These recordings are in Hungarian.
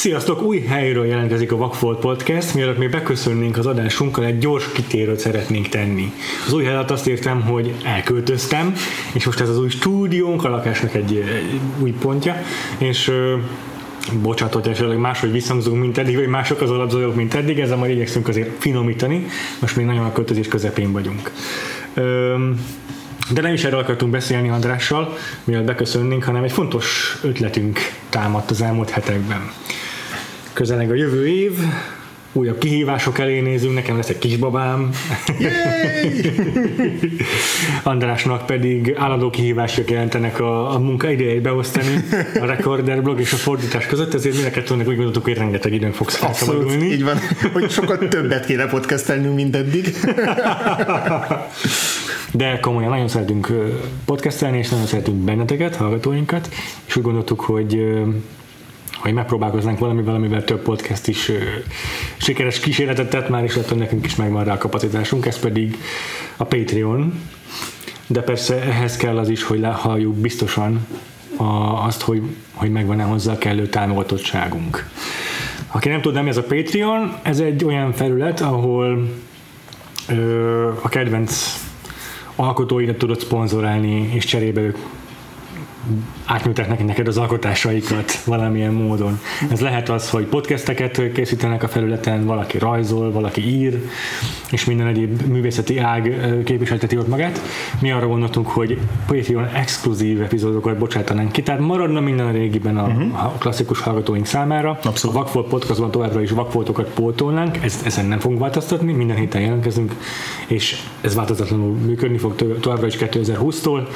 Sziasztok! Új helyről jelentkezik a Vakfolt Podcast, mielőtt még beköszönnénk az adásunkkal, egy gyors kitérőt szeretnénk tenni. Az új helyet azt értem, hogy elköltöztem, és most ez az új stúdiónk, a lakásnak egy, egy új pontja, és bocsánat, hogy esetleg máshogy visszhangzunk, mint eddig, vagy mások az alapzajok, mint eddig, ezzel majd igyekszünk azért finomítani, most még nagyon a költözés közepén vagyunk. De nem is erről akartunk beszélni Andrással, mielőtt beköszönnénk, hanem egy fontos ötletünk támadt az elmúlt hetekben. Közeleg a jövő év, újabb kihívások elé nézünk, nekem lesz egy kisbabám. Andrásnak pedig állandó kihívások jelentenek a, a munka idejét beosztani a Recorder blog és a fordítás között, ezért mind a kettőnek úgy gondoltuk, hogy rengeteg időn fogsz felszabadulni. így van, hogy sokkal többet kéne podcastelnünk, mint eddig. De komolyan nagyon szeretünk podcastelni, és nagyon szeretünk benneteket, hallgatóinkat, és úgy gondoltuk, hogy hogy megpróbálkoznánk valami, valamivel több podcast is sikeres kísérletet tett már, és attól nekünk is megvan rá a kapacitásunk, ez pedig a Patreon, de persze ehhez kell az is, hogy halljuk biztosan a, azt, hogy, hogy megvan-e hozzá kellő támogatottságunk. Aki nem tud, nem ez a Patreon, ez egy olyan felület, ahol ö, a kedvenc alkotóidat tudod szponzorálni, és cserébe ők átnyújtják neked az alkotásaikat valamilyen módon. Ez lehet az, hogy podcasteket készítenek a felületen, valaki rajzol, valaki ír, és minden egyéb művészeti ág képviselteti ott magát. Mi arra gondoltunk, hogy Patreon exkluzív epizódokat bocsátanánk ki, tehát maradna minden a régiben a, uh-huh. a klasszikus hallgatóink számára. Abszolút. A Vakfolt podcastban továbbra is vakfoltokat pótolnánk, ez, ezen nem fogunk változtatni, minden héten jelentkezünk, és ez változatlanul működni fog továbbra is 2020-tól,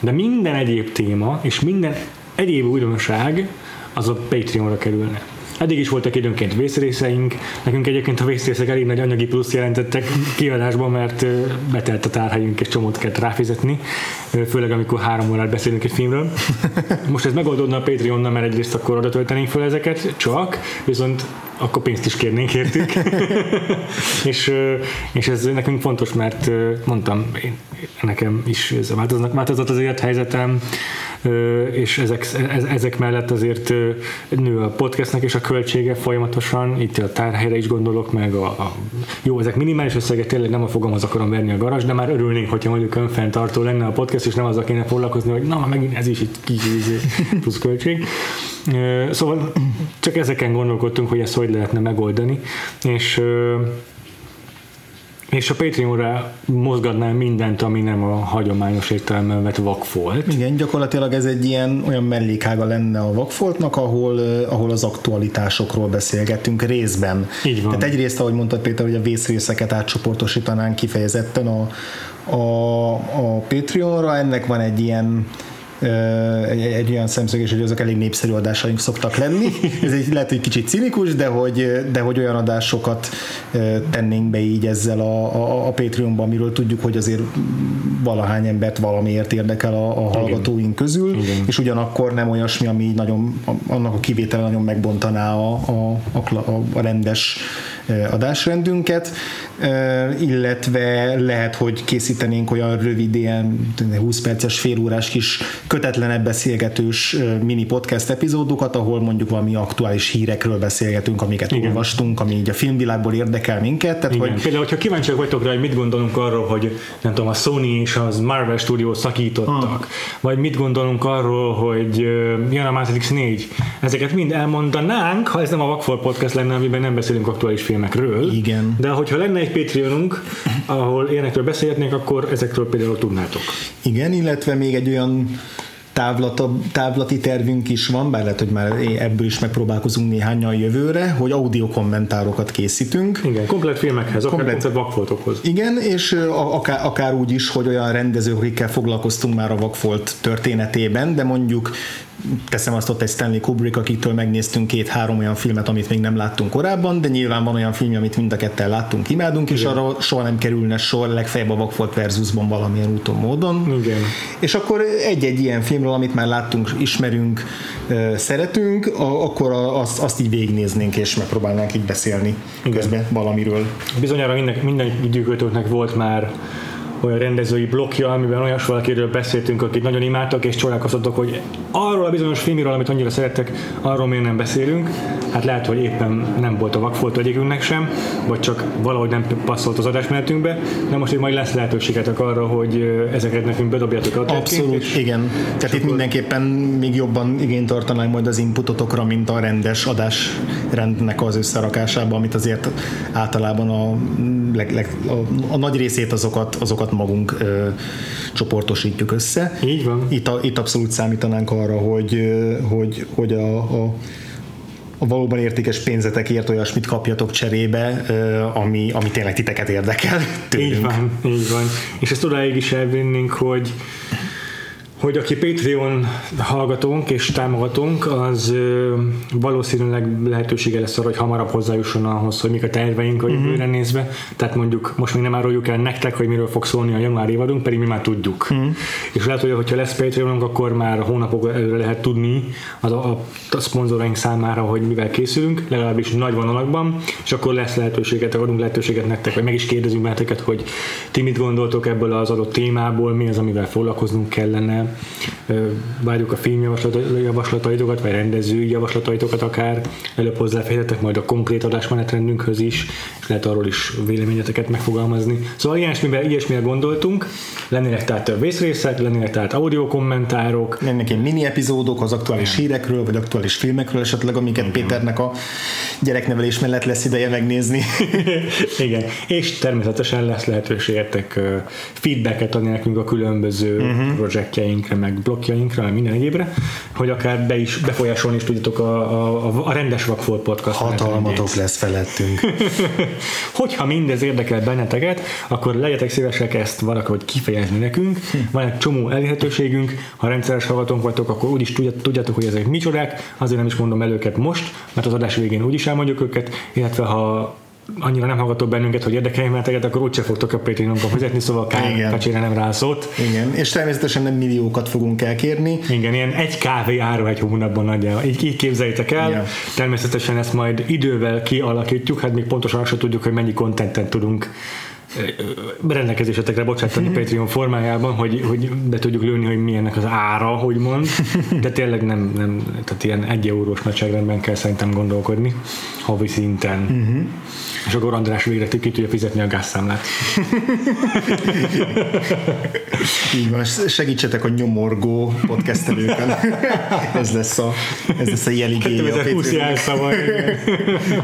de minden egyéb téma és minden egyéb újdonság az a Patreonra kerülne. Eddig is voltak időnként vészrészeink, nekünk egyébként a vészrészek elég nagy anyagi plusz jelentettek kiadásban, mert betelt a tárhelyünk és csomót kellett ráfizetni, főleg amikor három órát beszélünk egy filmről. Most ez megoldódna a Patreonnal, mert egyrészt akkor oda töltenénk fel ezeket, csak, viszont akkor pénzt is kérnénk értük. és, és ez nekünk fontos, mert mondtam, én, nekem is ez változott az élethelyzetem, és ezek, ezek mellett azért nő a podcastnek és a költsége folyamatosan, itt a tárhelyre is gondolok, meg a, a jó, ezek minimális összegek, tényleg nem a fogamhoz akarom verni a garas, de már örülnénk, hogyha mondjuk önfenntartó lenne a podcast, és nem azzal kéne foglalkozni, hogy na, megint ez is itt kis plusz költség. Szóval csak ezeken gondolkodtunk, hogy ezt hogy lehetne megoldani, és és a Patreonra mozgatnál mindent, ami nem a hagyományos értelemben vett vakfolt. Igen, gyakorlatilag ez egy ilyen olyan mellékága lenne a vakfoltnak, ahol, ahol az aktualitásokról beszélgettünk részben. Így van. Tehát egyrészt, ahogy mondtad Péter, hogy a vészrészeket átcsoportosítanánk kifejezetten a, a, a Patreonra, ennek van egy ilyen egy, egy olyan szemszögés, hogy azok elég népszerű adásaink szoktak lenni. Ez egy lehet, hogy kicsit cinikus, de hogy, de hogy olyan adásokat tennénk be így ezzel a, a, a Patreonban, amiről tudjuk, hogy azért valahány embert valamiért érdekel a, a hallgatóink közül, Igen. és ugyanakkor nem olyasmi, ami nagyon, annak a kivétele nagyon megbontaná a, a, a, a rendes adásrendünket, illetve lehet, hogy készítenénk olyan rövid, ilyen 20 perces, félórás kis kötetlenebb beszélgetős mini podcast epizódokat, ahol mondjuk valami aktuális hírekről beszélgetünk, amiket Igen. olvastunk, ami így a filmvilágból érdekel minket. Tehát, Igen. hogy... Például, hogyha kíváncsiak vagytok rá, hogy mit gondolunk arról, hogy nem tudom, a Sony és az Marvel Studios szakítottak, ha. vagy mit gondolunk arról, hogy jön a Matrix 4, ezeket mind elmondanánk, ha ez nem a Vakfol podcast lenne, amiben nem beszélünk aktuális filmekről. Igen. De hogyha lenne egy Patreonunk, ahol ilyenekről beszélhetnénk, akkor ezekről például tudnátok. Igen, illetve még egy olyan távlata, távlati tervünk is van, bár lehet, hogy már ebből is megpróbálkozunk néhányan jövőre, hogy audio kommentárokat készítünk. Igen, komplet filmekhez, akár komplet vakfoltokhoz. Igen, és akár, akár úgy is, hogy olyan rendezőkkel foglalkoztunk már a vakfolt történetében, de mondjuk teszem azt ott egy Stanley Kubrick, akitől megnéztünk két-három olyan filmet, amit még nem láttunk korábban, de nyilván van olyan film, amit mind a ketten láttunk, imádunk, Igen. és arra soha nem kerülne sor, legfeljebb a Vakfolt versusban valamilyen úton, módon. Igen. És akkor egy-egy ilyen filmről, amit már láttunk, ismerünk, szeretünk, akkor azt, azt így végignéznénk, és megpróbálnánk így beszélni Igen. közben valamiről. Bizonyára minden, minden időkötőknek volt már olyan rendezői blokja, amiben olyan valakiről beszéltünk, akit nagyon imádtak, és csodálkoztatok, hogy arról a bizonyos filmiről, amit annyira szerettek, arról miért nem beszélünk. Hát lehet, hogy éppen nem volt a vakfolt egyikünknek sem, vagy csak valahogy nem passzolt az adásmenetünkbe, de most itt majd lesz lehetőségetek arra, hogy ezeket nekünk bedobjátok a Abszolút, igen. Tehát itt mindenképpen még jobban igényt tartanánk majd az inputotokra, mint a rendes adásrendnek az összerakásában, amit azért általában a, leg, leg, a, a nagy részét azokat, azokat magunk ö, csoportosítjuk össze. Így van. Itt, a, itt abszolút számítanánk arra, hogy, hogy, hogy a, a a valóban értékes pénzetekért olyasmit kapjatok cserébe, ami, ami tényleg titeket érdekel. Tőlünk. Így van, így van. És ezt odáig is elvinnénk, hogy hogy aki Patreon hallgatónk és támogatónk, az valószínűleg lehetősége lesz arra, hogy hamarabb hozzájusson ahhoz, hogy mik a terveink a jövőre uh-huh. nézve. Tehát mondjuk most még nem áruljuk el nektek, hogy miről fog szólni a januári évadunk, pedig mi már tudjuk. Uh-huh. És lehet, hogy ha lesz Patreonunk, akkor már hónapok előre lehet tudni a, a, a szponzoraink számára, hogy mivel készülünk, legalábbis nagy vonalakban, és akkor lesz lehetőséget, adunk lehetőséget nektek, vagy meg is kérdezünk benneteket, hogy ti mit gondoltok ebből az adott témából, mi az, amivel foglalkoznunk kellene, várjuk a filmjavaslataitokat, vagy rendezői javaslataitokat akár, előbb hozzáférhetek majd a konkrét adásmenetrendünkhöz is, és lehet arról is véleményeteket megfogalmazni. Szóval ilyesmivel, ilyesmire gondoltunk, lennének tehát vészrészek, lennének tehát audio kommentárok. Lennének ilyen mini epizódok az aktuális hírekről, vagy aktuális filmekről esetleg, amiket Igen. Péternek a gyereknevelés mellett lesz ideje megnézni. Igen, és természetesen lesz lehetőségetek feedbacket adni nekünk a különböző uh-huh. projektjeinkre, cikkeinkre, meg blogjainkra, meg minden egyébre, hogy akár be is, befolyásolni is tudjátok a, a, a rendes Vakfolt podcast. Hatalmatok lesz felettünk. Hogyha mindez érdekel benneteket, akkor legyetek szívesek ezt valahogy kifejezni nekünk. Van egy csomó elérhetőségünk, ha rendszeres hallgatónk vagytok, akkor úgyis tudjátok, hogy ezek micsodák, azért nem is mondom el őket most, mert az adás végén úgyis elmondjuk őket, illetve ha annyira nem hallgatok bennünket, hogy érdekeljemeteket, akkor úgyse fogtok a Patreonon fizetni, szóval kár, kacsére nem rászót. Igen, és természetesen nem milliókat fogunk elkérni. Igen, ilyen egy kávé áru egy hónapban nagyjából. Így, így képzeljétek el. Igen. Természetesen ezt majd idővel kialakítjuk, hát még pontosan azt tudjuk, hogy mennyi kontentet tudunk rendelkezésetekre bocsátani. Patreon formájában, hogy, hogy be tudjuk lőni, hogy milyennek az ára, hogy mond, de tényleg nem, nem tehát ilyen egy eurós nagyságrendben kell szerintem gondolkodni, havi szinten. Mm-hmm. És akkor András végre ki tudja fizetni a gázszámlát. Így van, segítsetek a nyomorgó podcastelőkön. ez lesz a, ez lesz a jeligéje. 2020 jelszava.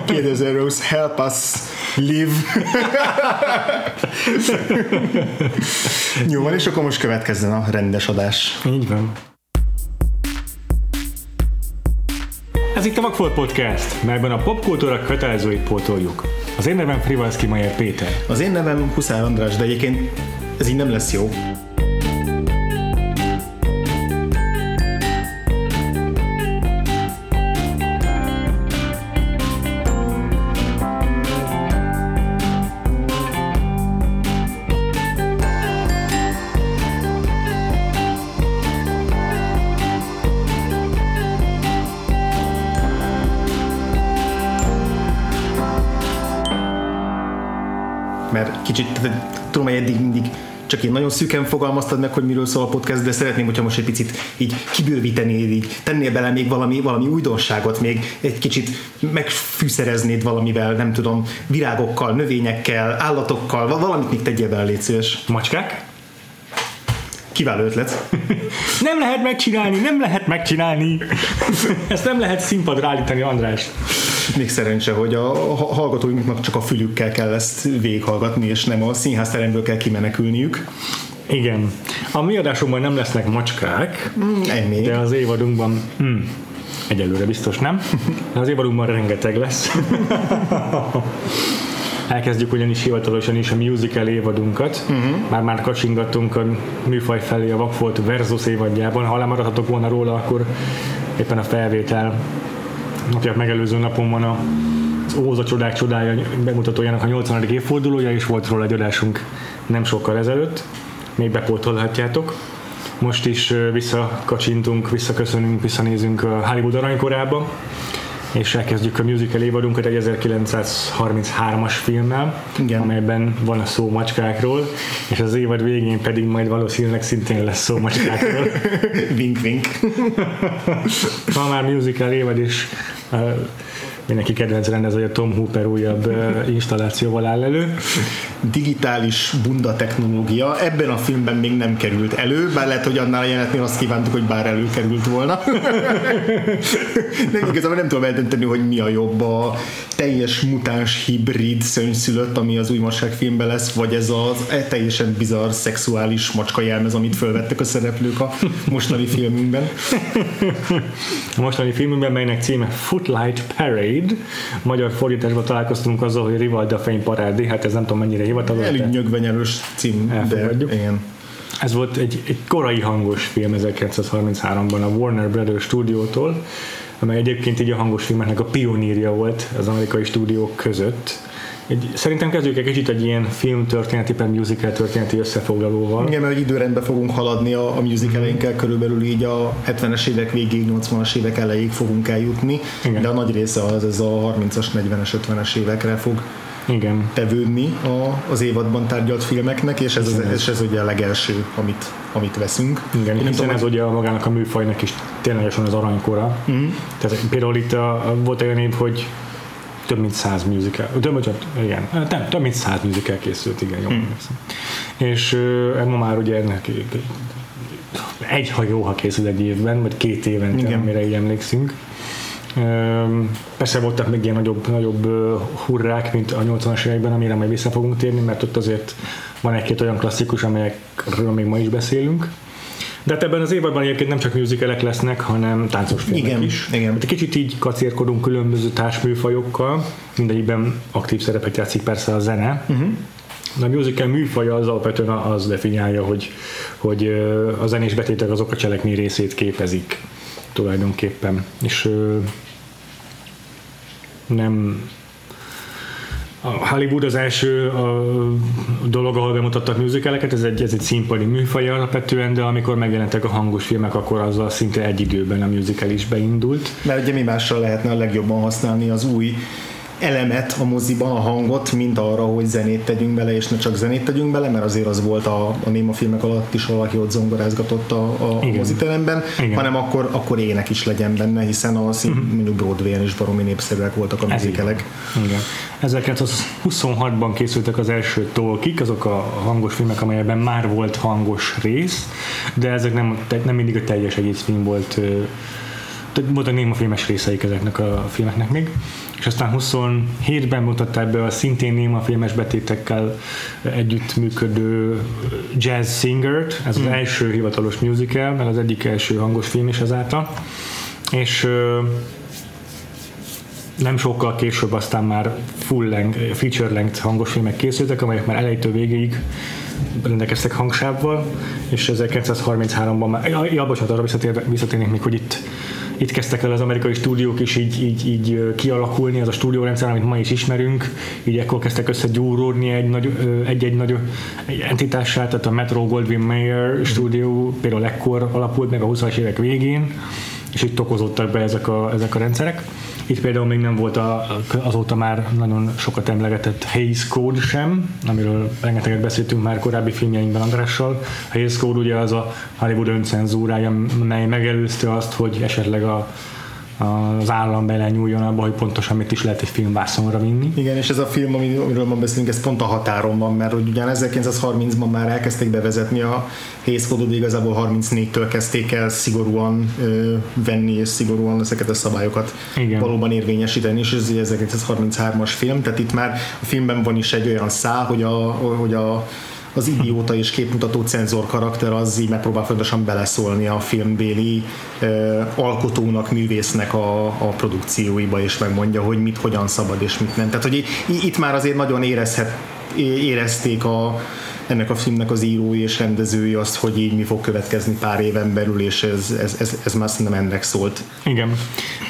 2000 Rose, help us live. Jó van, és akkor most következzen a rendes adás. Így van. Ez itt a Vagfolt Podcast, melyben a popkultúra kötelezőit pótoljuk. Az én nevem Frivalszki Majer Péter. Az én nevem Huszár András, de egyébként ez így nem lesz jó. Csak én nagyon szűken fogalmaztad meg, hogy miről szól a podcast, de szeretném, hogyha most egy picit így kibővítenéd, így tennél bele még valami, valami újdonságot, még egy kicsit megfűszereznéd valamivel, nem tudom, virágokkal, növényekkel, állatokkal, valamit még tegyél bele, légy szíves. Macskák? Kiváló ötlet. nem lehet megcsinálni, nem lehet megcsinálni. Ezt nem lehet színpadra állítani, András még szerencse, hogy a hallgatóinknak csak a fülükkel kell ezt végighallgatni, és nem a színházteremből kell kimenekülniük. Igen. A mi adásunkban nem lesznek macskák, mm, de az évadunkban mm, egyelőre biztos nem, de az évadunkban rengeteg lesz. Elkezdjük ugyanis hivatalosan is a musical évadunkat. Uh-huh. Már már kacsingattunk a műfaj felé a Vakfolt versus évadjában. Ha lemaradhatok volna róla, akkor éppen a felvétel napját megelőző napon van a az Óza csodák csodája bemutatójának a 80. évfordulója, és volt róla egy adásunk nem sokkal ezelőtt, még bepótolhatjátok. Most is visszakacsintunk, visszaköszönünk, visszanézünk a Hollywood aranykorába, és elkezdjük a musical évadunkat egy 1933-as filmmel, Igen. amelyben van a szó macskákról, és az évad végén pedig majd valószínűleg szintén lesz szó macskákról. Vink, vink. Ma már musical évad is mindenki kedvenc rendezője Tom Hooper újabb installációval áll elő. Digitális bunda technológia ebben a filmben még nem került elő, bár lehet, hogy annál a jelenetnél azt kívántuk, hogy bár előkerült volna. nem igazából nem tudom eldönteni, hogy mi a jobb a teljes mutáns hibrid szönnyszülött, ami az újmasság filmben lesz, vagy ez az e teljesen bizarr szexuális macska jelmez, amit felvettek a szereplők a mostani filmünkben. A mostani filmünkben, melynek címe Footlight Parade, magyar fordításban találkoztunk azzal, hogy Rivalda fényparádi, hát ez nem tudom mennyire hivatalos. Elég de- nyögvenyelős cím, de Elfogadjuk. igen. Ez volt egy, egy korai hangos film 1933-ban a Warner Brothers stúdiótól, amely egyébként így a hangos filmeknek a pionírja volt az amerikai stúdiók között. Egy, szerintem kezdjük egy kicsit egy ilyen filmtörténeti, per musical történeti összefoglalóval. Igen, mert időrendben fogunk haladni a, a musicaleinkkel, körülbelül így a 70-es évek végéig, 80-as évek elejéig fogunk eljutni, Igen. de a nagy része az ez a 30-as, 40-es, 50-es évekre fog Igen. tevődni a, az évadban tárgyalt filmeknek, és ez, ez- és ez ugye a legelső, amit, amit veszünk. Igen, Én hiszen tudom, ez ugye a magának a műfajnak is ténylegesen az aranykora. Mhm. Tehát például itt a, volt olyan év, hogy több mint száz musical, több, bocsánat, igen, nem, több mint száz musical készült, igen, jól emlékszem. És ma már ugye ennek egy, ha jó, ha készül egy évben, vagy két évente, Igen. amire így emlékszünk. Persze voltak még ilyen nagyobb, nagyobb hurrák, mint a 80-as években, amire majd vissza fogunk térni, mert ott azért van egy-két olyan klasszikus, amelyekről még ma is beszélünk. De hát ebben az évadban egyébként nem csak musicalek lesznek, hanem táncos filmek Igen, is. igen. Hát kicsit így kacérkodunk különböző társműfajokkal, mindegyikben aktív szerepet játszik persze a zene. Uh-huh. De a musical műfaja az alapvetően az definiálja, hogy, hogy a zenés betétek azok a cselekmény részét képezik tulajdonképpen. És nem a Hollywood az első a dolog, ahol bemutattak musicaleket, ez egy, ez egy színpadi műfaj alapvetően, de amikor megjelentek a hangos filmek, akkor azzal szinte egy időben a musical is beindult. Mert ugye mi másra lehetne a legjobban használni az új elemet a moziban, a hangot, mint arra, hogy zenét tegyünk bele, és ne csak zenét tegyünk bele, mert azért az volt a, a néma filmek alatt is valaki ott zongorázgatott a, a Igen. moziteremben, Igen. hanem akkor, akkor ének is legyen benne, hiszen a szín, uh-huh. mondjuk Broadway-en is baromi népszerűek voltak a musicalek. Igen. 1926-ban készültek az első tolkik, azok a hangos filmek, amelyekben már volt hangos rész, de ezek nem, nem mindig a teljes egész film volt, voltak némafilmes részeik ezeknek a filmeknek még, és aztán 27-ben mutatták be a szintén némafilmes betétekkel együtt működő Jazz Singer-t, ez az első hivatalos musical, mert az egyik első hangos film is ezáltal, és nem sokkal később aztán már full length, feature length hangos filmek készültek, amelyek már elejétől végéig rendelkeztek hangsávval, és 1933-ban már, ja, ja bocsánat, arra visszatér, visszatérnék még, hogy itt itt kezdtek el az amerikai stúdiók is így, így, így kialakulni, az a stúdiórendszer, amit ma is ismerünk, így ekkor kezdtek összegyúródni egy nagy, egy-egy nagy egy entitássá, tehát a Metro Goldwyn Mayer stúdió például ekkor alapult meg a 20-as évek végén, és itt tokozottak be ezek a, ezek a rendszerek. Itt például még nem volt a, azóta már nagyon sokat emlegetett Hays Code sem, amiről rengeteget beszéltünk már korábbi filmjeinkben Andrással. A Hays Code ugye az a Hollywood öncenzúrája, mely megelőzte azt, hogy esetleg a, az állam belenyúljon abba, hogy pontosan mit is lehet egy filmvászonra vinni. Igen, és ez a film, ami- amiről ma beszélünk, ez pont a határon van, mert hogy ugyan 1930-ban már elkezdték bevezetni a hézkodót, igazából 34-től kezdték el szigorúan ö, venni, és szigorúan ezeket a szabályokat Igen. valóban érvényesíteni, és ez ugye 1933-as film, tehát itt már a filmben van is egy olyan szál, hogy a, hogy a az idióta és képmutató cenzor karakter az így megpróbál fontosan beleszólni a filmbéli ö, alkotónak, művésznek a, a produkcióiba, és megmondja, hogy mit, hogyan szabad és mit nem. Tehát, hogy itt már azért nagyon érezhet, érezték a, ennek a filmnek az írói és rendezői azt, hogy így mi fog következni pár éven belül, és ez, ez, ez, ez már szerintem ennek szólt. Igen.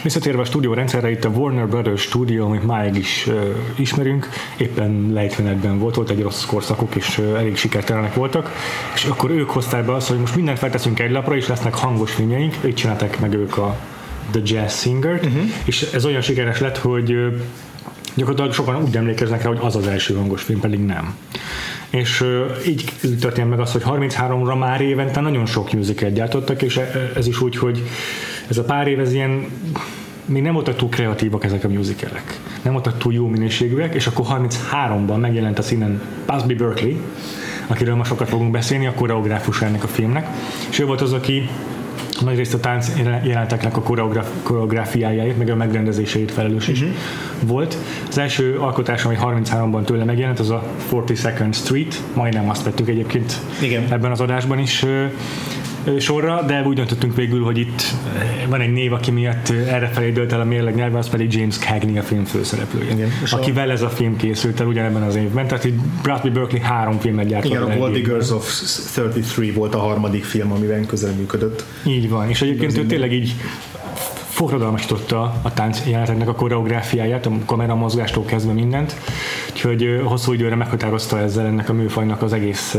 Visszatérve a stúdió rendszerre, itt a Warner Brothers stúdió, amit máig is uh, ismerünk, éppen lejtmenetben volt, volt egy rossz korszakuk, és uh, elég sikertelenek voltak, és akkor ők hozták be azt, hogy most mindent felteszünk egy lapra, és lesznek hangos filmjeink, így csinálták meg ők a The Jazz Singer, uh-huh. és ez olyan sikeres lett, hogy ö, gyakorlatilag sokan úgy emlékeznek rá, hogy az az első hangos film, pedig nem. És így történt meg az, hogy 33-ra már évente nagyon sok musical gyártottak, és e- ez is úgy, hogy ez a pár év, ez ilyen még nem voltak túl kreatívak ezek a musicalek. Nem voltak túl jó minőségűek, és akkor 33-ban megjelent a színen Busby Berkeley, akiről ma sokat fogunk beszélni, a koreográfus ennek a filmnek. És ő volt az, aki nagy részt a tánc jelenteknek a koreográfiájáért, meg a megrendezéséért felelős is uh-huh. volt. Az első alkotás, ami 33-ban tőle megjelent, az a 42nd Street, majdnem azt vettük egyébként Igen. ebben az adásban is sorra, de úgy döntöttünk végül, hogy itt van egy név, aki miatt errefelé dölt el a mérleg nyelve, az pedig James Cagney a film főszereplője. Igen. Akivel ez a film készült el ugyanebben az évben, tehát itt Bradley Berkeley három filmet gyártott. Igen, a Gold Diggers of 33 volt a harmadik film, amiben közreműködött. Így van, és egyébként ő tényleg így forradalmasította a tánc jeleneteknek a koreográfiáját, a kameramozgástól kezdve mindent, úgyhogy hosszú időre meghatározta ezzel ennek a műfajnak az egész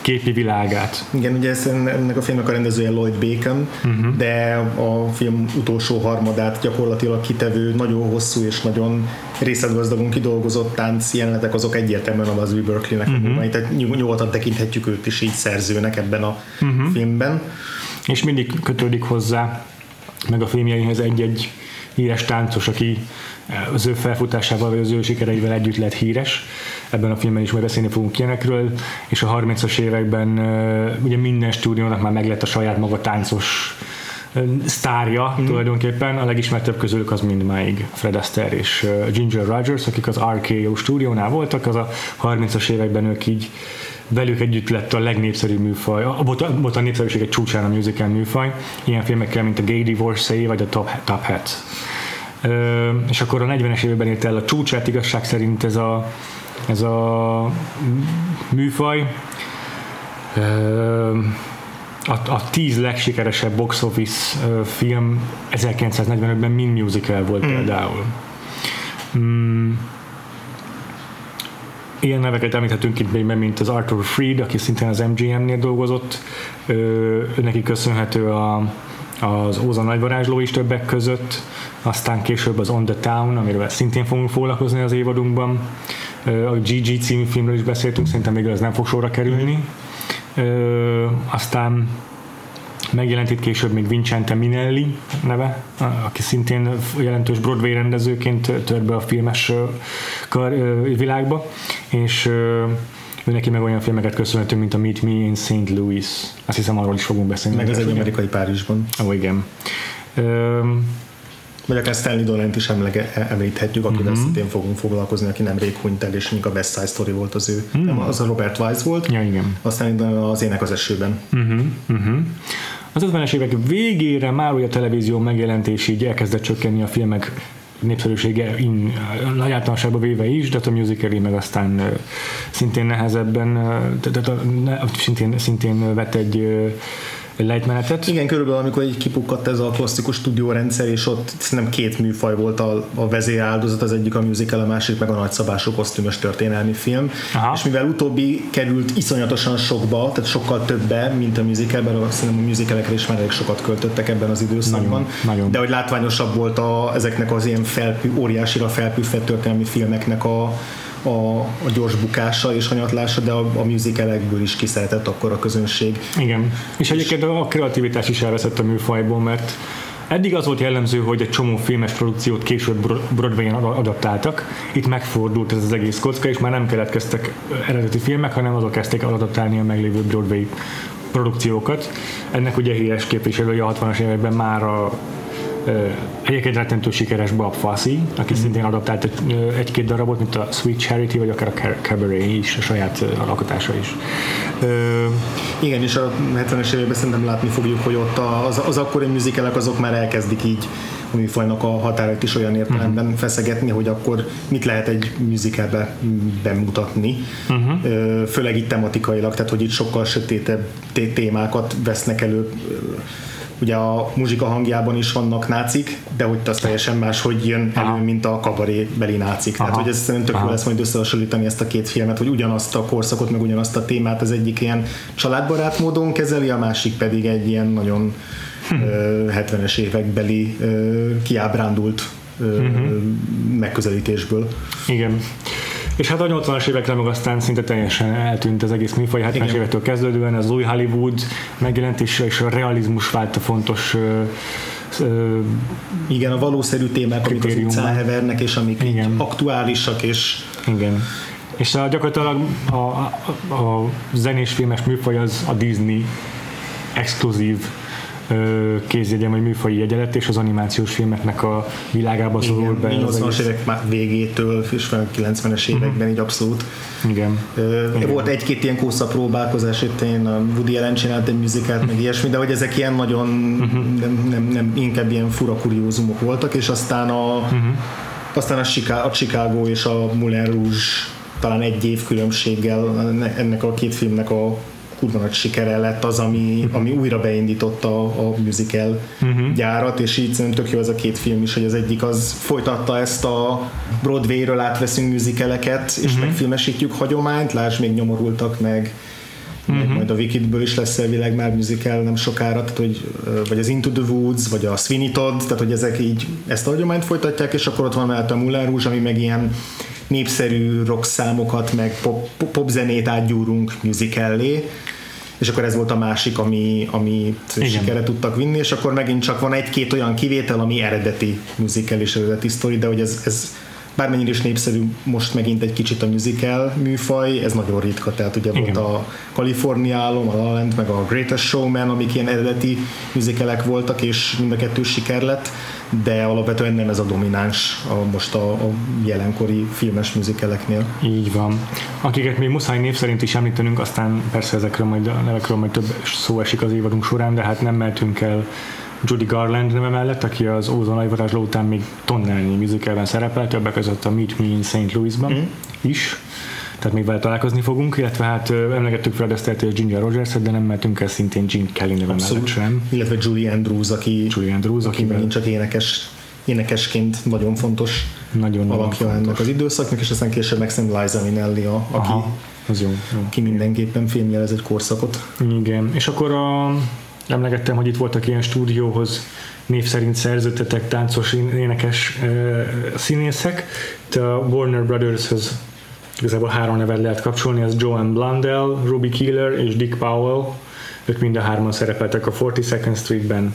képi világát. Igen, ugye ez, ennek a filmnek a rendezője Lloyd Bacon, uh-huh. de a film utolsó harmadát gyakorlatilag kitevő, nagyon hosszú és nagyon részletgazdagon kidolgozott tánc jelenetek, azok egyértelműen a Busby Berkeley-nek uh-huh. tehát nyugodtan tekinthetjük őt is így szerzőnek ebben a uh-huh. filmben. És mindig kötődik hozzá meg a filmjeihez egy-egy híres táncos, aki az ő felfutásával vagy az ő sikereivel együtt lett híres. Ebben a filmben is majd beszélni fogunk ilyenekről, és a 30-as években ugye minden stúdiónak már meglett a saját maga táncos sztárja mm. tulajdonképpen, a legismertebb közülük az mindmáig Fred Astaire és Ginger Rogers, akik az RKO stúdiónál voltak, az a 30-as években ők így velük együtt lett a legnépszerűbb műfaj, a, volt a népszerűség egy csúcsán a musical műfaj, ilyen filmekkel, mint a Gay Divorce vagy a Top, Top Hat. Ö, és akkor a 40-es években ért el a csúcsát igazság szerint ez a, ez a műfaj. Ö, a, a tíz legsikeresebb box office film 1945-ben mind musical volt mm. például. Mm Ilyen neveket említhetünk itt még, mint az Arthur Freed, aki szintén az MGM-nél dolgozott. Ő, neki köszönhető a, az Óza nagyvarázsló is többek között, aztán később az On the Town, amiről szintén fogunk foglalkozni az évadunkban. A GG című filmről is beszéltünk, szerintem még ez nem fog sorra kerülni. Aztán Megjelent itt később még Vincente Minelli neve, aki szintén jelentős Broadway rendezőként tört be a filmes kar, világba, és ő neki meg olyan filmeket köszönhetünk, mint a Meet Me in St. Louis. Azt hiszem arról is fogunk beszélni. Meg az egy amerikai Párizsban. Ó, oh, igen. Vagy akár Stanley Dolan-t is emlege, említhetjük, akivel uh-huh. szintén fogunk foglalkozni, aki nemrég hunyt el, és a West Side Story volt az ő. Uh-huh. Nem, az a Robert Wise volt. Ja, igen. Aztán az Ének az esőben. Uh-huh. Uh-huh. Az 50-es évek végére már ugye a televízió megjelentés így elkezdett csökkenni a filmek népszerűsége in, nagy általánosságban véve is, de a musicali meg aztán szintén nehezebben, tehát szintén, szintén vett egy lejtmenetet. Igen, körülbelül amikor így kipukkadt ez a klasszikus stúdiórendszer, és ott szerintem két műfaj volt a, a vezéráldozat, az egyik a musical, a másik meg a nagyszabású kosztümös történelmi film. Aha. És mivel utóbbi került iszonyatosan sokba, tehát sokkal többe, mint a musicalben, szerintem a musicalekre is már elég sokat költöttek ebben az időszakban. Nagyon, nagyon. De hogy látványosabb volt a, ezeknek az ilyen felpű, óriásira felpűfett történelmi filmeknek a, a, a gyors bukása és hanyatlása, de a, a musicalekből is kiszeretett akkor a közönség. Igen, és egyébként a kreativitás is elveszett a műfajból, mert Eddig az volt jellemző, hogy egy csomó filmes produkciót később Broadway-en adaptáltak. Itt megfordult ez az egész kocka, és már nem keletkeztek eredeti filmek, hanem azok kezdték adaptálni a meglévő Broadway produkciókat. Ennek ugye híres képviselője a 60-as években már a Egyébként rettentő sikeres Bob Fosse, aki mm. szintén adaptált egy-két darabot, mint a Sweet Charity, vagy akár a Cabaret is, a saját alkotása is. Igen, és a 70-es években szerintem látni fogjuk, hogy ott az, az akkori műzikelek azok már elkezdik így a műfajnak a határait is olyan értelemben uh-huh. feszegetni, hogy akkor mit lehet egy musicalbe bemutatni, uh-huh. főleg itt tematikailag, tehát hogy itt sokkal sötétebb témákat vesznek elő ugye a muzsika hangjában is vannak nácik, de hogy az teljesen más, hogy jön elő, Aha. mint a kabaré beli nácik. Aha. Tehát, hogy ez szerintem tök jó lesz majd összehasonlítani ezt a két filmet, hogy ugyanazt a korszakot, meg ugyanazt a témát az egyik ilyen családbarát módon kezeli, a másik pedig egy ilyen nagyon ö, 70-es évekbeli ö, kiábrándult ö, megközelítésből. Igen. És hát a 80-as évekre meg aztán szinte teljesen eltűnt az egész műfaj, 70-es Igen. évektől kezdődően az új Hollywood megjelent, és, a realizmus vált a fontos ö, Igen, a valószerű témák, amik az utcán hevernek, és amik Igen. aktuálisak, és igen. És a, gyakorlatilag a, a, a zenés filmes műfaj az a Disney exkluzív ö, kézjegye, vagy műfaji jegyelet, és az animációs filmeknek a világába szorul igen, be. az 80-as egész. évek már végétől, és a 90-es években így abszolút. Igen. Ö, Volt egy-két ilyen kósza próbálkozás, itt én a Woody Allen csinált egy műzikát, meg ilyesmi, de hogy ezek ilyen nagyon, nem, nem, nem, inkább ilyen fura kuriózumok voltak, és aztán a, aztán a, Chicago, a Chicago és a Moulin Rouge talán egy év különbséggel ennek a két filmnek a kurva nagy sikere lett az, ami, ami újra beindította a musical gyárat, és így szerintem tök jó ez a két film is, hogy az egyik az folytatta ezt a Broadway-ről átveszünk musicaleket, és megfilmesítjük hagyományt, lásd még nyomorultak meg, meg majd a Wickedből is lesz elvileg már musical nem sokára, tehát hogy, vagy az Into the Woods, vagy a Sweeney Todd, tehát hogy ezek így ezt a hagyományt folytatják, és akkor ott van mellett a Moulin Rouge, ami meg ilyen népszerű rock számokat, meg pop, pop, popzenét átgyúrunk musicallé, és akkor ez volt a másik, ami, amit Igen. sikere tudtak vinni, és akkor megint csak van egy-két olyan kivétel, ami eredeti musical és eredeti sztori, de hogy ez, ez bármennyire is népszerű most megint egy kicsit a musical műfaj, ez nagyon ritka, tehát ugye Igen. volt a California álom, a La La Land, meg a Greatest Showman, amik ilyen eredeti musicalek voltak, és mind a kettő siker lett, de alapvetően nem ez a domináns a, most a, a jelenkori filmes musicaleknél. Így van. Akiket még muszáj név szerint is említenünk, aztán persze ezekről majd, a nevekről majd több szó esik az évadunk során, de hát nem mehetünk el Judy Garland neve mellett, aki az Ózon nagyvarázsló után még tonnálnyi musicalben szerepel, többek között a Meet Me in St. Louisban mm. is. Tehát még vele találkozni fogunk, illetve hát emlegettük Fred Astaire és Ginger Rogers-et, de nem mehetünk el szintén Gene Kelly neve mellett sem. Illetve Julie Andrews, aki, Julie Andrews, aki akivel megint csak énekes, énekesként nagyon fontos nagyon alapja nagyon ennek az időszaknak, és aztán később meg Liza Minnelli, a, aki, Aha, az jó. jó. aki mindenképpen filmjelez egy korszakot. Igen, és akkor a, emlegettem, hogy itt voltak ilyen stúdióhoz név szerint szerződtetek táncos, énekes színészek. Itt a Warner Brothershoz igazából három nevet lehet kapcsolni, ez Joan Blundell, Ruby Keeler és Dick Powell. Ők mind a hárman szerepeltek a 42nd Streetben,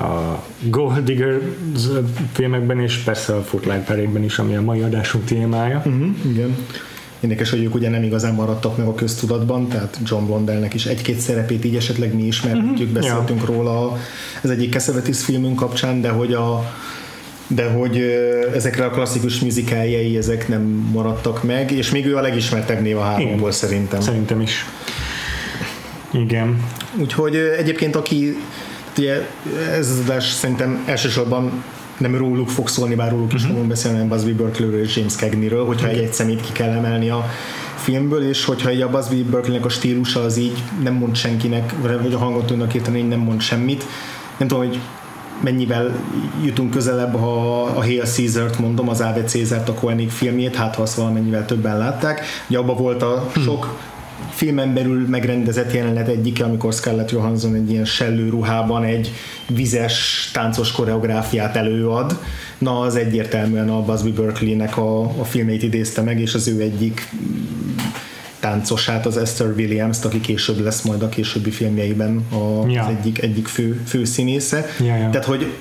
a Gold Digger filmekben, és persze a Footlight Parade-ben is, ami a mai adásunk témája. Uh-huh, igen. Érdekes, hogy ők ugye nem igazán maradtak meg a köztudatban, tehát John Blondellnek is egy-két szerepét így esetleg mi ismerhetjük, uh-huh. beszéltünk ja. róla az egyik Cassavetes filmünk kapcsán, de hogy a de hogy ezekre a klasszikus musicáljai ezek nem maradtak meg, és még ő a legismertebb név a háromból Igen. szerintem. Szerintem is. Igen. Úgyhogy egyébként aki ugye ez az adás szerintem elsősorban nem róluk fog szólni, bár róluk is uh-huh. fogunk beszélni, hanem Busby Berkeley és James Cagney-ről, hogyha egy, egy szemét ki kell emelni a filmből, és hogyha egy a Busby Berkeley-nek a stílusa az így nem mond senkinek, vagy a hangot tudnak érteni, így nem mond semmit. Nem tudom, hogy mennyivel jutunk közelebb, ha a Hail Caesar-t mondom, az Ave Cézárt, a Koenig filmjét, hát ha azt valamennyivel többen látták. Ugye abban volt a sok filmen belül megrendezett jelenet egyike, amikor Scarlett Johansson egy ilyen sellő ruhában egy vizes táncos koreográfiát előad. Na, az egyértelműen a Busby Berkeley-nek a, a filmét idézte meg, és az ő egyik mm, táncosát, az Esther Williams-t, aki később lesz majd a későbbi filmjeiben a, Ja. az egyik, egyik fő, fő színésze. Ja, ja. Tehát, hogy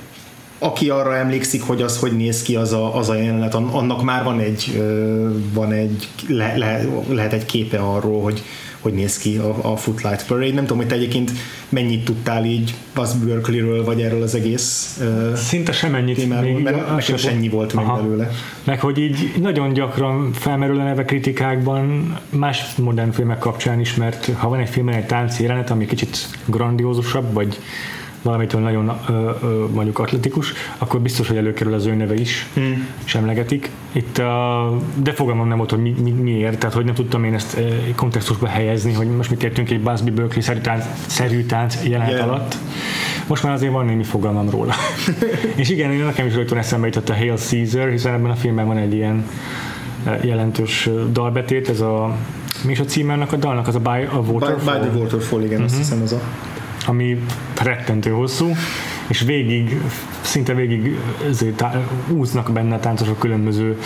aki arra emlékszik, hogy az hogy néz ki az a, az a jelenet, an- annak már van egy, van egy le, le, lehet egy képe arról, hogy hogy néz ki a, a Footlight Parade. Nem tudom, hogy te egyébként mennyit tudtál így Buzz Berkeley-ről, vagy erről az egész ö, Szinte semennyit. témáról, mert nekem se ennyi volt meg Aha. belőle. Meg hogy így nagyon gyakran felmerül a neve kritikákban más modern filmek kapcsán is, mert ha van egy filmben egy tánc jelenet, ami kicsit grandiózusabb, vagy valamitől nagyon ö, ö, mondjuk atletikus, akkor biztos, hogy előkerül az ő neve is, hmm. és emlegetik. Itt a, de fogalmam nem volt, hogy mi, mi, miért, tehát hogy nem tudtam én ezt kontextusba helyezni, hogy most mit értünk egy Busby Berkeley szerű tánc, szerű tánc jelenet Yeah. alatt. Most már azért van némi fogalmam róla. és igen, én nekem is rögtön eszembe jutott a Hail Caesar, hiszen ebben a filmben van egy ilyen jelentős dalbetét, ez a mi is a címe ennek a dalnak, az a By a By, Waterfall. by the Waterfall, igen, Mhm. azt hiszem az a ami rettentő hosszú, és végig, szinte végig úsznak benne a táncosok különböző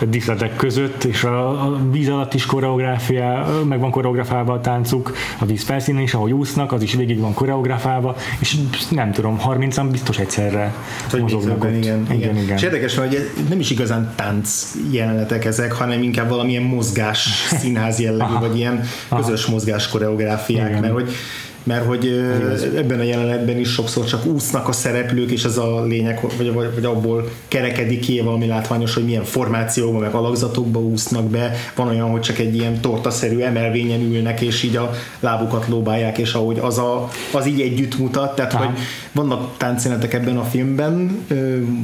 díszletek között, és a, a víz alatt is koreográfia, meg van koreografálva a táncuk, a víz felszínén is, ahogy úsznak, az is végig van koreografálva, és nem tudom, 30-an biztos egyszerre Hogy mozognak ott. igen, igen. igen, igen. És érdekes, hogy nem is igazán tánc jelenetek ezek, hanem inkább valamilyen mozgás, színház jellegű, vagy ilyen közös mozgás koreográfiák, Igen. mert hogy mert hogy ebben a jelenetben is sokszor csak úsznak a szereplők, és ez a lényeg, vagy, vagy, vagy abból kerekedik ki valami látványos, hogy milyen formációkban, meg alakzatokba úsznak be. Van olyan, hogy csak egy ilyen tortaszerű emelvényen ülnek, és így a lábukat lóbálják, és ahogy az, a, az így együtt mutat, tehát Aha. hogy vannak táncjelenetek ebben a filmben,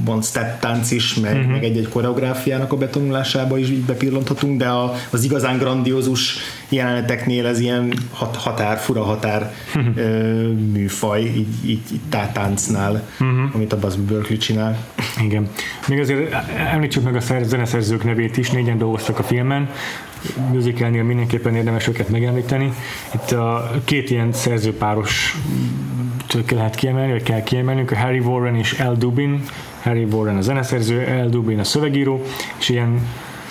van step tánc is, meg, uh-huh. meg egy-egy koreográfiának a betanulásába is így bepillanthatunk, de a, az igazán grandiózus jeleneteknél ez ilyen hat, határ, fura határ ö, műfaj, így, így, így tá- táncnál, uh-huh. amit a Buzz Berkeley csinál. Igen. Még azért említsük meg a szer- zeneszerzők nevét is, négyen dolgoztak a filmen, musicalnél mindenképpen érdemes őket megemlíteni. Itt a két ilyen szerzőpáros lehet kiemelni, vagy kell kiemelnünk, a Harry Warren és Al Dubin. Harry Warren a zeneszerző, Al Dubin a szövegíró, és ilyen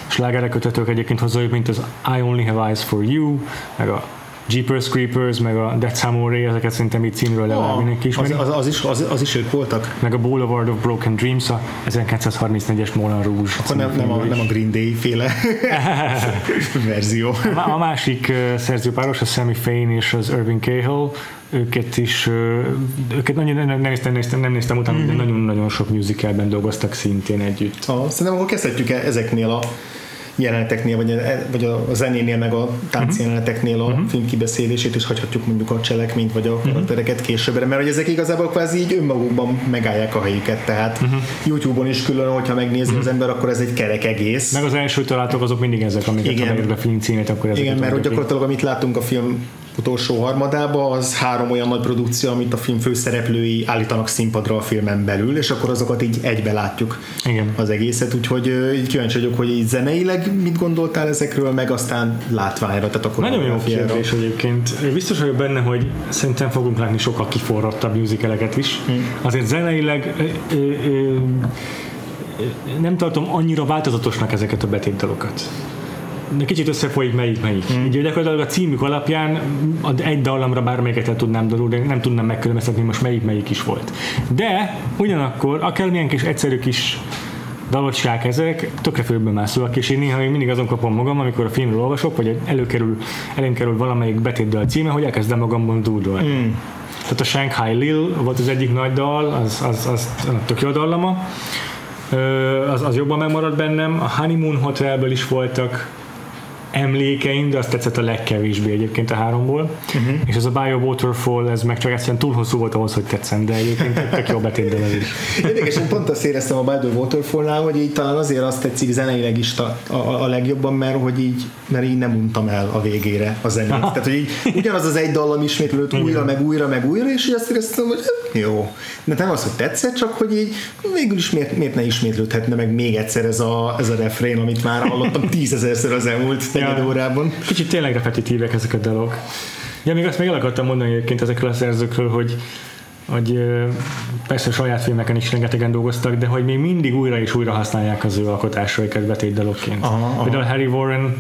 slágerek kötetők egyébként hozzájuk, mint az I Only Have Eyes For You, meg a Jeepers Creepers, meg a That's Amore, ezeket szerintem így címről legalább mindenki az, ismeri. az, az, is, az, az is ők voltak? meg a Boulevard of Broken Dreams, a 1934-es Moulin Rouge. Akkor nem, nem, a, nem a Green Day féle verzió. A a másik uh, szerzőpáros, a Sammy Fain és az Irving Cahill, őket is, őket nagyon, nem, nem, néztem, néztem, nem néztem utána, de nagyon-nagyon sok musicalben dolgoztak szintén együtt. Ha, szerintem akkor kezdhetjük el ezeknél a jeleneteknél, vagy a, vagy a zenénél, meg a táncjeleneteknél a uh-huh. film kibeszélését, és hagyhatjuk mondjuk a cselekményt, vagy a karaktereket későbbre, mert hogy ezek igazából kvázi így önmagukban megállják a helyüket, tehát uh-huh. YouTube-on is külön, hogyha megnézi uh-huh. az ember, akkor ez egy kerek egész. Meg az első találatok azok mindig ezek, amiket Igen. ha a film címét, akkor ezeket Igen, mert hogy gyakorlatilag amit látunk a film utolsó harmadába, az három olyan nagy produkció, amit a film főszereplői állítanak színpadra a filmen belül, és akkor azokat így egybe látjuk Igen. az egészet, úgyhogy így kíváncsi vagyok, hogy így zeneileg mit gondoltál ezekről, meg aztán látványra, tehát akkor Nagyon jó kérdés egyébként. Biztos vagyok benne, hogy szerintem fogunk látni sokkal kiforrottabb musicaleket is. Hmm. Azért zeneileg ö, ö, ö, nem tartom annyira változatosnak ezeket a betétdalokat. Kicsit összefolyik melyik melyik. Hmm. Így gyakorlatilag a címük alapján egy dallamra bármelyiket el tudnám de nem tudnám megkülönböztetni most melyik melyik is volt. De ugyanakkor akármilyen kis egyszerű kis dalocskák ezek, tökre főbben mászóak, és én néha még mindig azon kapom magam, amikor a filmről olvasok, vagy előkerül, elém kerül valamelyik betétdal címe, hogy elkezdem magamban dúdolni. Mm. Tehát a Shanghai Lil volt az egyik nagy dal, az, az, az annak tök jó dallama, az, az jobban megmaradt bennem. A Honeymoon Hotelből is voltak emlékeim, de azt tetszett a legkevésbé egyébként a háromból. Uh-huh. És ez a Bio Waterfall, ez meg csak egyszerűen túl hosszú volt ahhoz, hogy tetszem, de egyébként tök jó betétdal ez is. Érdekes, én pont azt éreztem a the Waterfall-nál, hogy így talán azért azt tetszik zeneileg is a, a, a legjobban, mert hogy így, mert így nem untam el a végére a zenét. Tehát, hogy így ugyanaz az egy dallam ismétlődött újra, meg újra, meg újra, és így azt éreztem, hogy jó. De nem az, hogy tetszett, csak hogy így végül is miért, miért ne ismétlődhetne meg még egyszer ez a, ez a refrén, amit már hallottam tízezerszer az elmúlt negyed órában. Kicsit tényleg repetitívek ezek a dalok. Ja, még azt még el akartam mondani egyébként ezekről a szerzőkről, hogy hogy persze saját filmeken is rengetegen dolgoztak, de hogy még mindig újra és újra használják az ő alkotásaikat betétdalokként. Például Harry Warren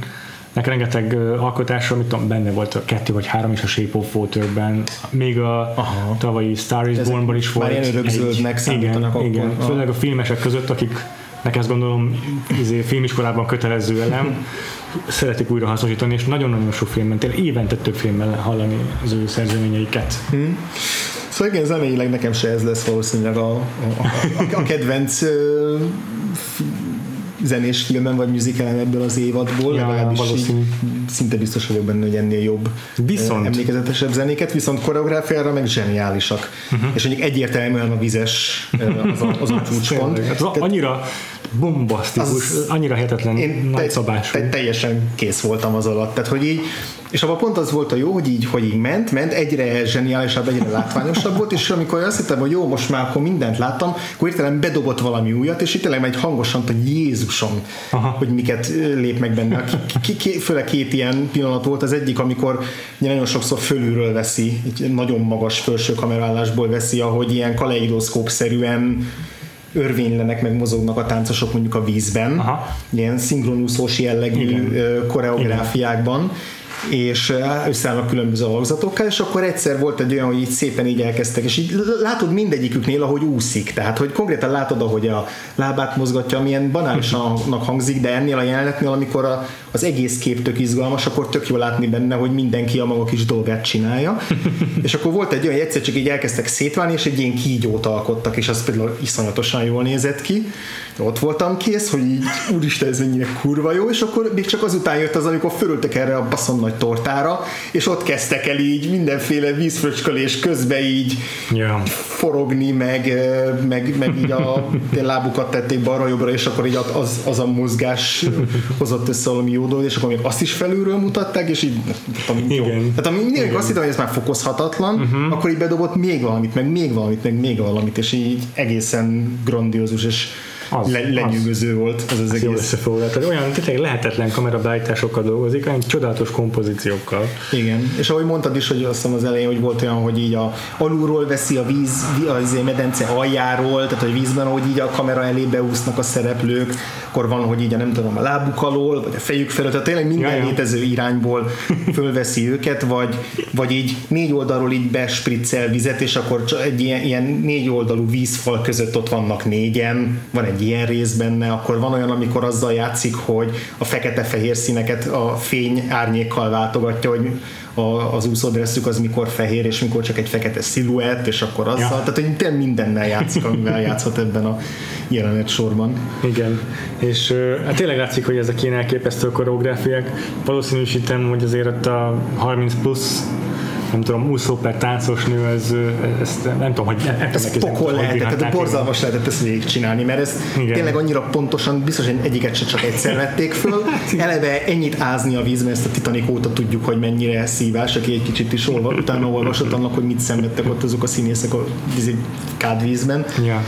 nek rengeteg alkotása, amit tudom, benne volt a kettő vagy három is a Shape of Water-ben, még a Aha. tavalyi Star is Born-ban is volt. már ilyen örökzöldnek számítanak igen, akkor. igen, főleg a filmesek között, akik nek ezt gondolom izé, filmiskolában kötelező elem, szeretik újra hasznosítani, és nagyon-nagyon sok filmben, tényleg évente több filmben hallani az ő szerzeményeiket. Szóval igen, zeneileg nekem se ez lesz valószínűleg a, a, a, a kedvenc zenés filmem vagy musicalen ebből az évadból, Ja, legalábbis valószínű. így szinte biztos vagyok benne, hogy ennél jobb Viszont- emlékezetesebb zenéket, viszont koreográfiára meg zseniálisak. Uh-huh. És mondjuk egyértelműen a vizes az a, az a csúcspont. Hát az annyira bombasztikus, Az- annyira hihetetlen Én nagy te, szabású. te, teljesen kész voltam az alatt. Tehát, hogy így És abban pont az volt a jó, hogy így, hogy így ment, ment, egyre zseniálisabb, egyre látványosabb volt, és amikor azt hittem, hogy jó, most már akkor mindent láttam, akkor értelem bedobott valami újat, és itt tényleg egy hangosan, hogy Jézusom, Aha. hogy miket lép meg benne. K- k- főleg két ilyen pillanat volt, az egyik, amikor nagyon sokszor fölülről veszi, egy nagyon magas felső kamerálásból veszi, ahogy ilyen kaleidoszkóp-szerűen örvénylenek, meg mozognak a táncosok mondjuk a vízben, Aha. ilyen szinkronúszós jellegű Igen. koreográfiákban. Igen és összeállnak különböző alakzatokkal, és akkor egyszer volt egy olyan, hogy így szépen így elkezdtek, és így látod mindegyiküknél, ahogy úszik, tehát hogy konkrétan látod, ahogy a lábát mozgatja, milyen banálisan hangzik, de ennél a jelenetnél, amikor a, az egész kép tök izgalmas, akkor tök jó látni benne, hogy mindenki a maga kis dolgát csinálja. és akkor volt egy olyan, egyszer csak így elkezdtek szétválni, és egy ilyen kígyót alkottak, és az például iszonyatosan jól nézett ki. Ott voltam kész, hogy így, úristen, ez mennyire kurva jó, és akkor még csak azután jött az, amikor fölültek erre a baszon nagy tortára, és ott kezdtek el így mindenféle vízfröcskölés közben így yeah. forogni, meg, meg, meg így a lábukat tették balra-jobbra, és akkor így az, az a mozgás hozott össze valami jó dolog, és akkor még azt is felülről mutatták, és így tudom, jó. Igen. Tehát mindig azt hittem, hogy ez már fokozhatatlan, uh-huh. akkor így bedobott még valamit, meg még valamit, meg még valamit, és így egészen grandiózus, és az, le, lenyűgöző az, volt ez az, az egész. összefoglaltad. Olyan tényleg lehetetlen kamerabeállításokkal dolgozik, olyan csodálatos kompozíciókkal. Igen, és ahogy mondtad is, hogy azt hiszem az elején, hogy volt olyan, hogy így a alulról veszi a víz, az medence aljáról, tehát hogy vízben, hogy így a kamera elé beúsznak a szereplők, akkor van, hogy így a nem tudom, a lábuk alól, vagy a fejük felett, tehát tényleg minden Jaj, létező irányból fölveszi őket, vagy, vagy így négy oldalról így bespriccel vizet, és akkor egy ilyen, ilyen négy oldalú vízfal között ott vannak négyen, van egy ilyen rész benne, akkor van olyan, amikor azzal játszik, hogy a fekete-fehér színeket a fény árnyékkal váltogatja, hogy a, az úszódresszük az mikor fehér, és mikor csak egy fekete sziluett, és akkor azzal, ja. tehát hogy tényleg mindennel játszik, amivel játszhat ebben a jelenet sorban. Igen, és hát tényleg látszik, hogy ezek ilyen elképesztő koreográfiák. Valószínűsítem, hogy azért ott a 30 plusz nem tudom, úszó per táncos nő, ez, ezt nem tudom, hogy nem ez pokol lehetett, tehát borzalmas lehetett ezt végigcsinálni, mert ez Igen. tényleg annyira pontosan, biztos, hogy egyiket se csak egyszer vették föl. Eleve ennyit ázni a vízben, ezt a Titanic óta tudjuk, hogy mennyire szívás, aki egy kicsit is olva, utána olvasott annak, hogy mit szenvedtek ott azok a színészek a kádvízben. Ja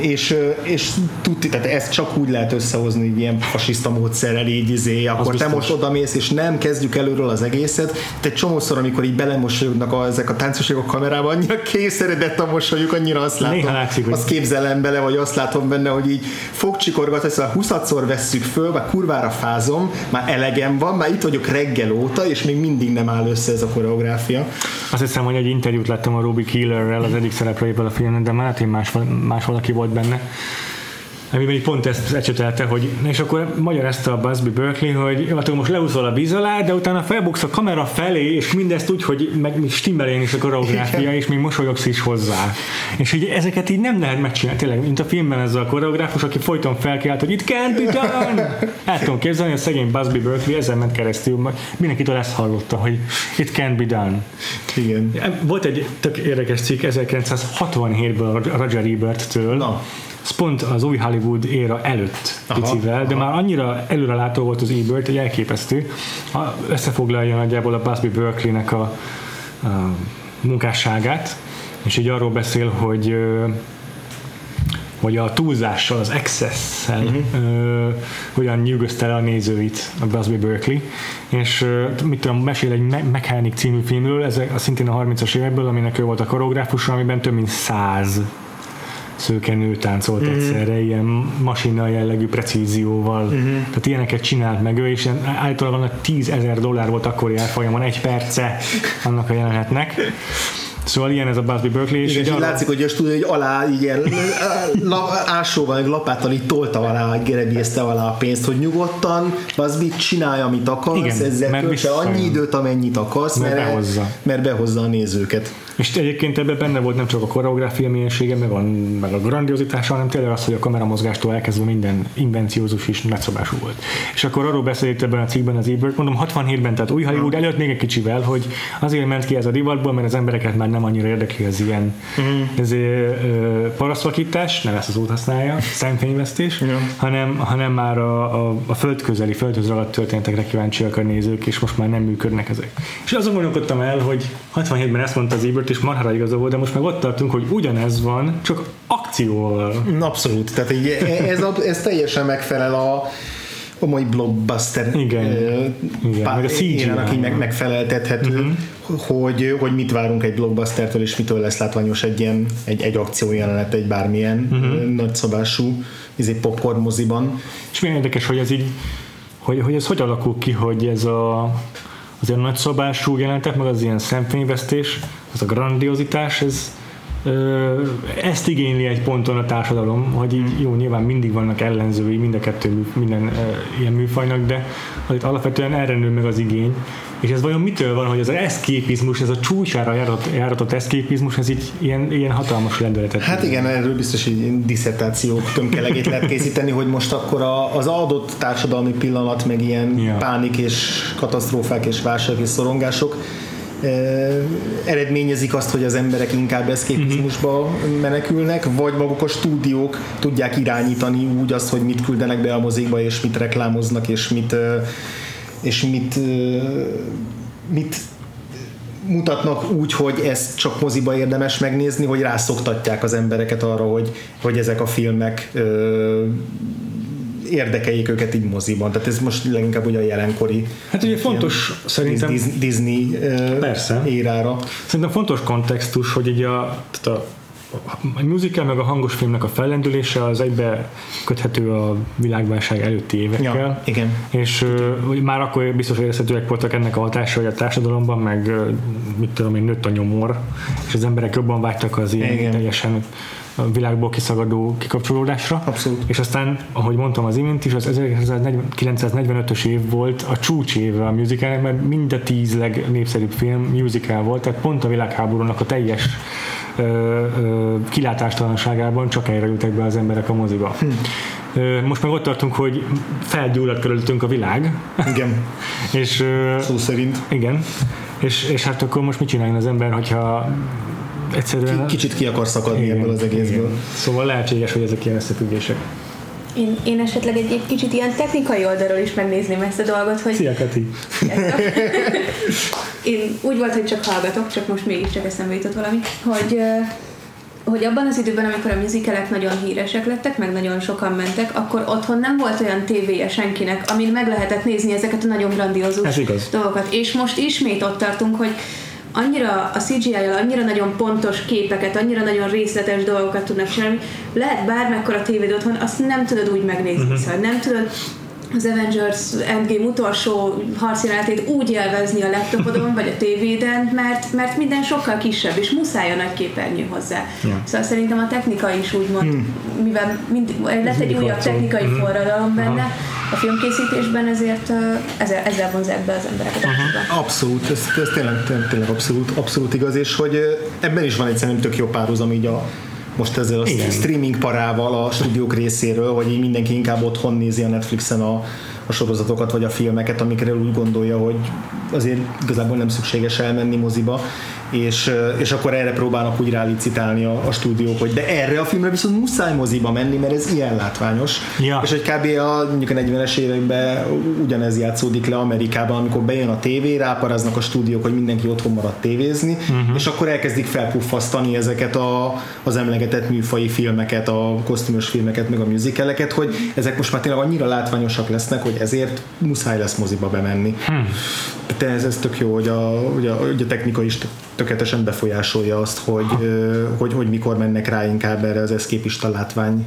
és, és tudti, tehát ezt csak úgy lehet összehozni hogy ilyen fasiszta módszerrel így izé, akkor te most odamész, és nem kezdjük előről az egészet. Te egy csomószor, amikor így belemosolyognak a, ezek a táncosok a kamerában, annyira készeredett a mosolyuk, annyira azt látom, látszik, azt képzelem bele, vagy azt látom benne, hogy így fogcsikorgat, ezt a 20-szor vesszük föl, már kurvára fázom, már elegem van, már itt vagyok reggel óta, és még mindig nem áll össze ez a koreográfia. Azt hiszem, hogy egy interjút láttam a Ruby Killerrel, az egyik szereplőjéből a filmben, de már más, más valaki volt benne, amiben így pont ezt ecsetelte, hogy és akkor magyarázta a Busby Berkeley, hogy hát most leúszol a víz alá, de utána felbuksz a kamera felé, és mindezt úgy, hogy meg stimmelén is a koreográfia, és még mosolyogsz is hozzá. És hogy ezeket így nem lehet megcsinálni, tényleg, mint a filmben ez a koreográfus, aki folyton felkiált, hogy it can't be done! El tudom képzelni, a szegény Busby Berkeley ezen ment keresztül, mindenkitől ezt hallotta, hogy it can't be done. Igen. Volt egy tök érdekes cikk 1967-ből a Roger Ebert-től, Na ez pont az új Hollywood éra előtt aha, picivel, de aha. már annyira előrelátó volt az Ebert, hogy elképesztő. Összefoglalja nagyjából a Busby Berkeley-nek a, a munkásságát, és így arról beszél, hogy hogy a túlzással, az excess-szel uh-huh. hogyan nyűgözte le a nézőit a Busby Berkeley, és mit tudom, mesél egy Mechanic című filmről, ez a, szintén a 30-as évekből, aminek ő volt a koreográfus, amiben több mint száz szőkenő táncolt mm-hmm. egyszerre, ilyen masina jellegű precízióval. Mm-hmm. Tehát ilyeneket csinált meg ő, és általában a 10 ezer dollár volt akkori árfolyamon egy perce annak a jelenetnek. Szóval ilyen ez a Busby Berkeley. És, Igen, és látszik, hogy a stúdió hogy alá ilyen la, ásóval, lapáttal így tolta alá, gerebézte alá a pénzt, hogy nyugodtan Busby csinálja, amit akarsz, Igen, ezzel költse annyi időt, amennyit akarsz, mert, mert, behozza. mert behozza a nézőket. És egyébként ebben benne volt nem csak a koreográfia mélysége, meg a, meg a grandiozitása, hanem tényleg az, hogy a kameramozgástól elkezdve minden invenciózus is nagyszabású volt. És akkor arról beszélt ebben a cikkben az Ebert, mondom 67-ben, tehát új Hollywood előtt még egy kicsivel, hogy azért ment ki ez a divatból, mert az embereket már nem annyira érdekli az ilyen mm. ez, parasztvakítás, nem ezt az út használja, szemfényvesztés, yeah. hanem, hanem már a, a, a földközeli, földhöz ragadt történetekre kíváncsiak a nézők, és most már nem működnek ezek. És azon gondolkodtam el, hogy 67-ben ezt mondta az Ebert, és marhára igaza volt, de most meg ott tartunk, hogy ugyanez van, csak akcióval. Abszolút, tehát így, ez, ez teljesen megfelel a a mai blockbuster igen, uh, igen. Pár, meg a CGI aki meg, megfeleltethető, uh-huh. hogy, hogy mit várunk egy blockbustertől, és mitől lesz látványos egy ilyen egy, egy akciójelenet, egy bármilyen uh-huh. nagyszabású izé popcorn moziban. És milyen érdekes, hogy ez így hogy, hogy ez hogy alakul ki, hogy ez a az ilyen nagyszabású jelenetek, meg az ilyen szemfényvesztés, az a grandiozitás, ez ezt igényli egy ponton a társadalom, hogy így jó, nyilván mindig vannak ellenzői mind a kettő minden ilyen műfajnak, de itt alapvetően erre nő meg az igény, és ez vajon mitől van, hogy az eszképizmus, ez a csúcsára járatott, járatott eszképizmus, ez így ilyen, ilyen hatalmas lendületet. Hát igen, erről biztos egy diszertációk tömkelegét lehet készíteni, hogy most akkor a, az adott társadalmi pillanat, meg ilyen ja. pánik és katasztrófák és válság és szorongások eredményezik azt, hogy az emberek inkább eszképizmusba uh-huh. menekülnek, vagy maguk a stúdiók tudják irányítani úgy azt, hogy mit küldenek be a mozikba, és mit reklámoznak, és mit és mit mit mutatnak úgy, hogy ezt csak moziba érdemes megnézni, hogy rászoktatják az embereket arra, hogy, hogy ezek a filmek érdekeljék őket így moziban. Tehát ez most leginkább ugye a jelenkori Hát ugye fontos szerintem Disney persze. érára. Szerintem fontos kontextus, hogy így a, tehát a a musical meg a hangos filmnek a fellendülése az egybe köthető a világválság előtti évekkel. Ja, igen. És uh, már akkor biztos érezhetőek voltak ennek a hatása, hogy a társadalomban meg uh, mit tudom én, nőtt a nyomor, és az emberek jobban vágytak az ilyen igen. teljesen a világból kiszagadó kikapcsolódásra. Abszolút. És aztán, ahogy mondtam az imént is, az 1945-ös év volt a csúcs éve a musicalnek, mert mind a tíz legnépszerűbb film musical volt, tehát pont a világháborúnak a teljes ö, ö, kilátástalanságában csak erre ültek be az emberek a moziba. Hm. Most meg ott tartunk, hogy felgyulladt körülöttünk a világ. Igen. és, Szó szerint. Igen. És, és hát akkor most mit csináljon az ember, hogyha egyszerűen... Kicsit ki akar szakadni igen, ebből az egészből. Igen. Szóval lehetséges, hogy ezek ilyen összefüggések. Én, én esetleg egy, egy kicsit ilyen technikai oldalról is megnézném ezt a dolgot, hogy... Szia, Kati! én úgy volt, hogy csak hallgatok, csak most mégiscsak eszembe jutott valami, hogy hogy abban az időben, amikor a musicalek nagyon híresek lettek, meg nagyon sokan mentek, akkor otthon nem volt olyan tévéje senkinek, amin meg lehetett nézni ezeket a nagyon grandiózus dolgokat. És most ismét ott tartunk, hogy annyira a CGI-jal annyira nagyon pontos képeket, annyira nagyon részletes dolgokat tudnak csinálni, lehet bármekkora tévéd otthon, azt nem tudod úgy megnézni, uh-huh. szóval nem tudod az Avengers Endgame utolsó harcjelenetét úgy élvezni a laptopodon vagy a tévéden, mert, mert minden sokkal kisebb, és muszáj a nagy képernyő hozzá. Yeah. Szóval szerintem a technika is úgymond, hmm. mivel mind, lett egy újabb technikai hmm. forradalom benne, Aha. a filmkészítésben, ezért ezzel, ezzel vonzák be az embereket. Uh-huh. Abszolút, ez, ez tényleg, tényleg, tényleg abszolút, abszolút igaz, és hogy ebben is van egy szerintem tök jó párhuzam így a most ezzel a Igen. streaming parával a stúdiók részéről, hogy így mindenki inkább otthon nézi a Netflixen a, a sorozatokat vagy a filmeket, amikre úgy gondolja, hogy azért igazából nem szükséges elmenni moziba, és, és akkor erre próbálnak úgy rálicitálni a, a stúdiók, hogy de erre a filmre viszont muszáj moziba menni, mert ez ilyen látványos. Ja. És hogy kb. a, mondjuk a 40-es években ugyanez játszódik le Amerikában, amikor bejön a tévé, ráparaznak a stúdiók, hogy mindenki otthon marad tévézni, uh-huh. és akkor elkezdik felpuffasztani ezeket a, az emlegetett műfai filmeket, a kosztümös filmeket, meg a musicaleket, hogy ezek most már tényleg annyira látványosak lesznek, hogy ezért muszáj lesz moziba bemenni. Hmm. De ez, ez tök jó, hogy a, hogy a, hogy a technika is tökéletesen befolyásolja azt, hogy, hogy, hogy mikor mennek rá inkább erre az eszképista látvány,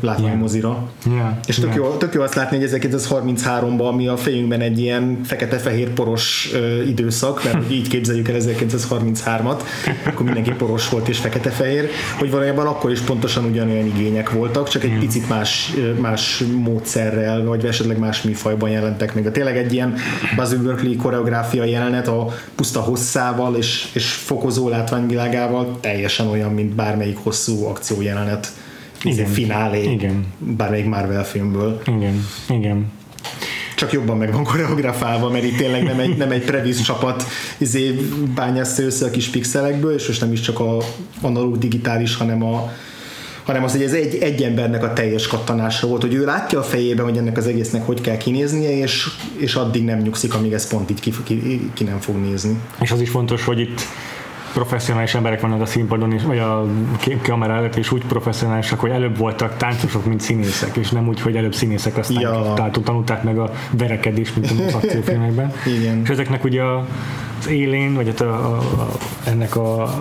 látványmozira. Yeah. Yeah. És tök, yeah. jó, tök jó azt látni, hogy 1933-ban, ami a fejünkben egy ilyen fekete-fehér poros időszak, mert hogy így képzeljük el 1933-at, akkor mindenki poros volt és fekete-fehér, hogy valójában akkor is pontosan ugyanolyan igények voltak, csak egy yeah. picit más, más módszerrel, vagy esetleg más műfajban jelentek meg. De tényleg egy ilyen Basil Berkeley koreográfia jelenet a puszta hosszával és és, és fokozó látványvilágával teljesen olyan, mint bármelyik hosszú akciójelenet Igen. finálé Igen. bármelyik Marvel filmből. Igen, igen. Csak jobban meg van koreografálva, mert itt tényleg nem egy, nem egy previsz csapat izé, bányászta össze a kis pixelekből, és most nem is csak a analóg digitális, hanem a hanem az, hogy ez egy, egy embernek a teljes kattanása volt, hogy ő látja a fejében, hogy ennek az egésznek hogy kell kinéznie, és, és addig nem nyugszik, amíg ez pont így ki, ki, ki nem fog nézni. És az is fontos, hogy itt professzionális emberek vannak a színpadon, és, vagy a kamera előtt, és úgy professzionálisak, hogy előbb voltak táncosok, mint színészek, és nem úgy, hogy előbb színészek, aztán Ja. tehát tanulták meg a verekedést, mint az akciófilmekben. Igen. És ezeknek ugye a- az élén, vagy hát a, a, a, ennek a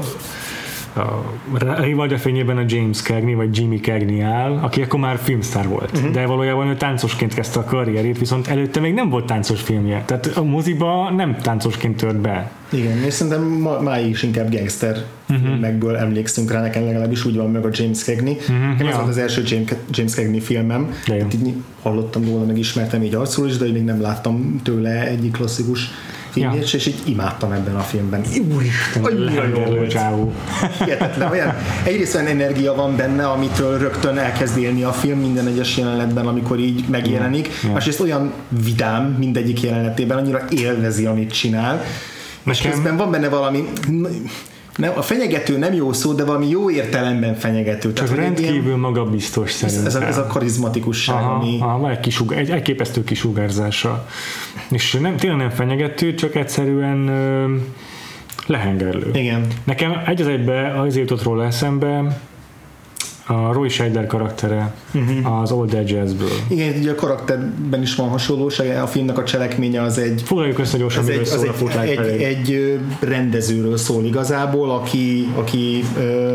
a rivalda fényében a James Cagney vagy Jimmy Cagney áll, aki akkor már filmsztár volt. Mhm. Uh-huh. De valójában ő táncosként kezdte a karrierét, viszont előtte még nem volt táncos filmje. Tehát a moziba nem táncosként tört be. Igen, és szerintem ma, máig is inkább gangster uh-huh. filmekből emlékszünk rá, nekem legalábbis úgy van meg a James Cagney. Uh-huh. Nekem ez ja. volt az első James, James Cagney filmem. Hát így hallottam róla, meg ismertem így arcról is, de még nem láttam tőle egyik klasszikus filmjét, Ja. ja. és így imádtam ebben a filmben. Úristen, Annyira jó csávó. Hihetetlen, olyan, egyrészt olyan energia van benne, amitől rögtön elkezd élni a film minden egyes jelenetben, amikor így megjelenik. Ja. Másrészt olyan vidám mindegyik jelenetében, annyira élvezi, amit csinál. És Nekem- közben van benne valami, nem, a fenyegető nem jó szó, de valami jó értelemben fenyegető. Csak hogy egy ilyen- rendkívül magabiztos ez, szerintem. ez, a, ez a karizmatikusság, Aha, ami... aha, van egy, kisug, egy elképesztő kisugárzása. És nem, tényleg nem fenyegető, csak egyszerűen ö, lehengerlő. Igen. Nekem egy az egybe az jutott róla eszembe a Roy Scheider karaktere uh-huh. az Old Edge-ből. Igen, ugye a karakterben is van hasonlóság, a filmnek a cselekménye az egy Foglaljuk össze gyorsan, miről egy, szól a egy, Footlight egy, egy ö, rendezőről szól igazából, aki, aki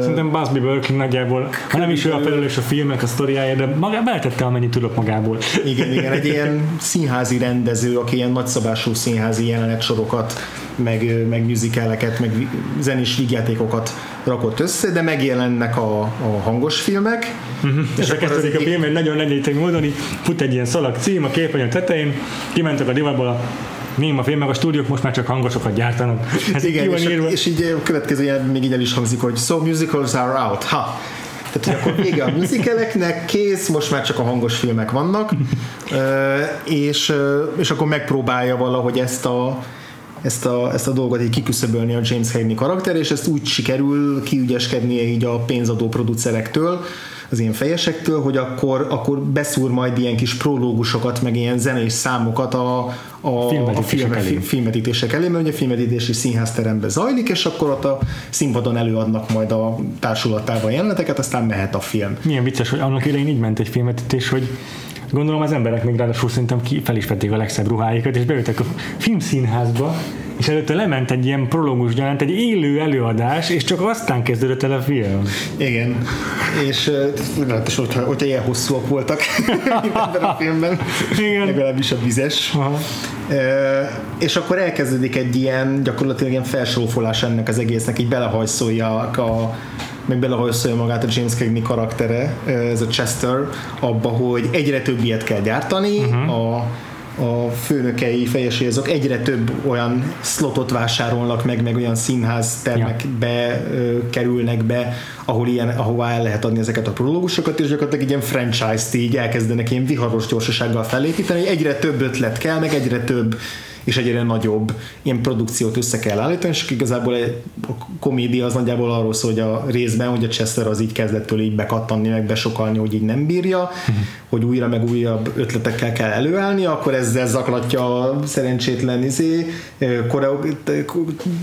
Szerintem Busby Berkeley nagyjából, ha nem is ő a felelős a filmek, a sztoriája, de maga beletette, amennyit tudok magából. igen, igen, egy ilyen színházi rendező, aki ilyen nagyszabású színházi jelenetsorokat, meg, meg musicaleket, meg zenés vígjátékokat rakott össze, de megjelennek a, a hangos filmek. És akkor kezdődik a film egy nagyon egyértelmű módon, így fut egy ilyen szalag cím a képernyő tetején, kimentek a divatból a Néma film, meg a stúdiók most már csak hangosokat gyártanak. Ez Igen, és, írva. és így a következő jelenetben még így el is hangzik, hogy so musicals are out, ha. Tehát, hogy akkor vége a musicaleknek, kész, most már csak a hangos filmek vannak, és, és akkor megpróbálja valahogy ezt a ezt a, ezt a dolgot így kiküszöbölni a James Cagney karakter, és ezt úgy sikerül kiügyeskednie így a pénzadó producerektől, az ilyen fejesektől, hogy akkor, akkor beszúr majd ilyen kis prológusokat, meg ilyen zenés számokat a, a, a Filmvetítések filme, elé. filmvetítések elé, mert ugye a filmvetítési színházteremben zajlik, és akkor ott a színpadon előadnak majd a társulatával jeleneteket, aztán mehet a film. Milyen vicces, hogy annak idején így ment egy filmvetítés, hogy gondolom az emberek még ráadásul szerintem ki fel is vették a legszebb ruháikat, és beültek a filmszínházba, és előtte lement egy ilyen prológus gyanánt, egy élő előadás, és csak aztán kezdődött el a film. Igen, és és hogyha, hogyha ilyen hosszúak voltak ebben a filmben, Igen. legalábbis a vizes. Aha. Ö, és akkor elkezdődik egy ilyen gyakorlatilag ilyen felsófolás ennek az egésznek, így belehajszolja a meg belehajszolja magát a James Cagney karaktere, ö, ez a Chester, abba, hogy egyre több ilyet kell gyártani, uh-huh. a a főnökei, fejesei azok egyre több olyan slotot vásárolnak meg, meg olyan színház termekbe ö, kerülnek be, ahol ilyen, ahová el lehet adni ezeket a prológusokat, és gyakorlatilag egy ilyen franchise-t így elkezdenek ilyen viharos gyorsasággal felépíteni, egyre több ötlet kell, meg egyre több és egyre nagyobb ilyen produkciót össze kell állítani, és igazából a komédia az nagyjából arról szól, hogy a részben, hogy a Chester az így kezdettől így bekattanni, meg besokalni, hogy így nem bírja, hogy újra meg újabb ötletekkel kell előállni, akkor ezzel zaklatja a szerencsétlen izé, koreo,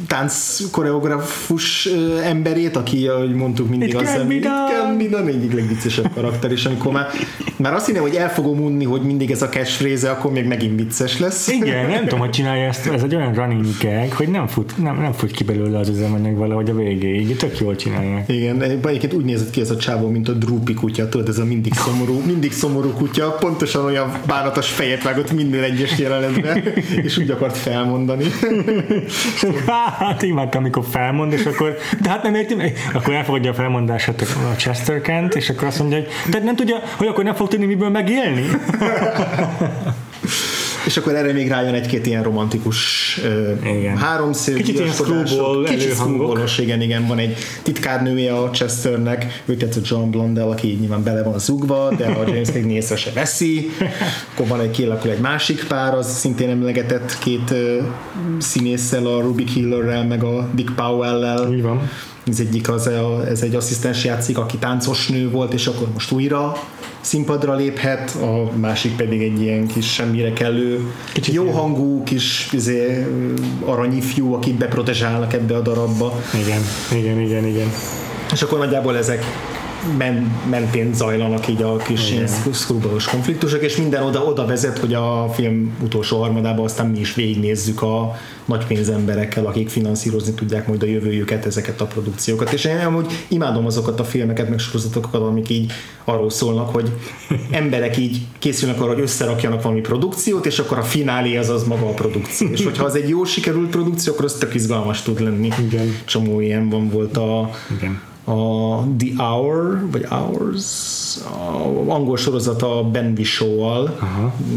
tánc koreografus ö, emberét, aki, ahogy mondtuk, mindig It az can be It can egyik legviccesebb karakter, és amikor már, már azt hinném, hogy el fogom unni, hogy mindig ez a catchphrase, akkor még megint vicces lesz. Igen, nem tudom, hogy csinálja ezt, ez egy olyan running gag, hogy nem fut, nem, nem fut ki belőle az üzemanyag valahogy a végéig, tök jól csinálják. Igen, egyébként úgy nézett ki ez a csávó, mint a Droopy kutya, tudod, ez a mindig szomorú, mindig szomorú kutya, pontosan olyan bánatos fejet vágott minden egyes jelenetben, és úgy akart felmondani. Hát imádtam, amikor felmond, és akkor, de hát nem értem, akkor elfogadja a felmondását a Chester Kent, és akkor azt mondja, hogy tehát nem tudja, hogy akkor nem fog tudni miből megélni. És akkor erre még rájön egy-két ilyen romantikus Igen. háromszög, Kicsit ilyen screwball screwballos, igen, igen, van egy titkárnője a Chesternek, őket a John Blondell, aki így nyilván bele van zugva, de a James még észre se veszi, akkor van egy kialakul egy másik pár, az szintén emlegetett két színésszel, a Ruby Killerrel, meg a Dick Powell-lel, Így van. Az egyik az ez egy asszisztens játszik, aki táncos nő volt, és akkor most újra színpadra léphet, a másik pedig egy ilyen kis semmire kellő, Kicsit jó hangú kis izé, aranyifjú, akit beprotezsálnak ebbe a darabba. Igen, igen, igen, igen. És akkor nagyjából ezek men, mentén zajlanak így a kis ilyen szkrubalos konfliktusok, és minden oda, oda vezet, hogy a film utolsó harmadában aztán mi is végignézzük a nagy pénzemberekkel, akik finanszírozni tudják majd a jövőjüket, ezeket a produkciókat. És én amúgy imádom azokat a filmeket, meg sorozatokat, amik így arról szólnak, hogy emberek így készülnek arra, hogy összerakjanak valami produkciót, és akkor a finálé az az maga a produkció. És hogyha az egy jó sikerült produkció, akkor az tök izgalmas tud lenni. Igen. Csomó ilyen van volt a, Igen. A The Hour, vagy Hours, a angol sorozat a Ben Whishaw-val,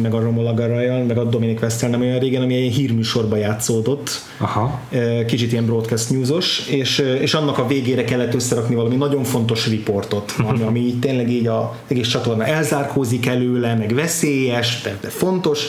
meg a Romola Garajal, meg a Dominic Western nem olyan régen, ami egy hírműsorba játszódott, Aha. Kicsit ilyen broadcast newsos, és, és annak a végére kellett összerakni valami nagyon fontos riportot, ami, ami tényleg így a egész csatorna elzárkózik előle, meg veszélyes, de, de fontos,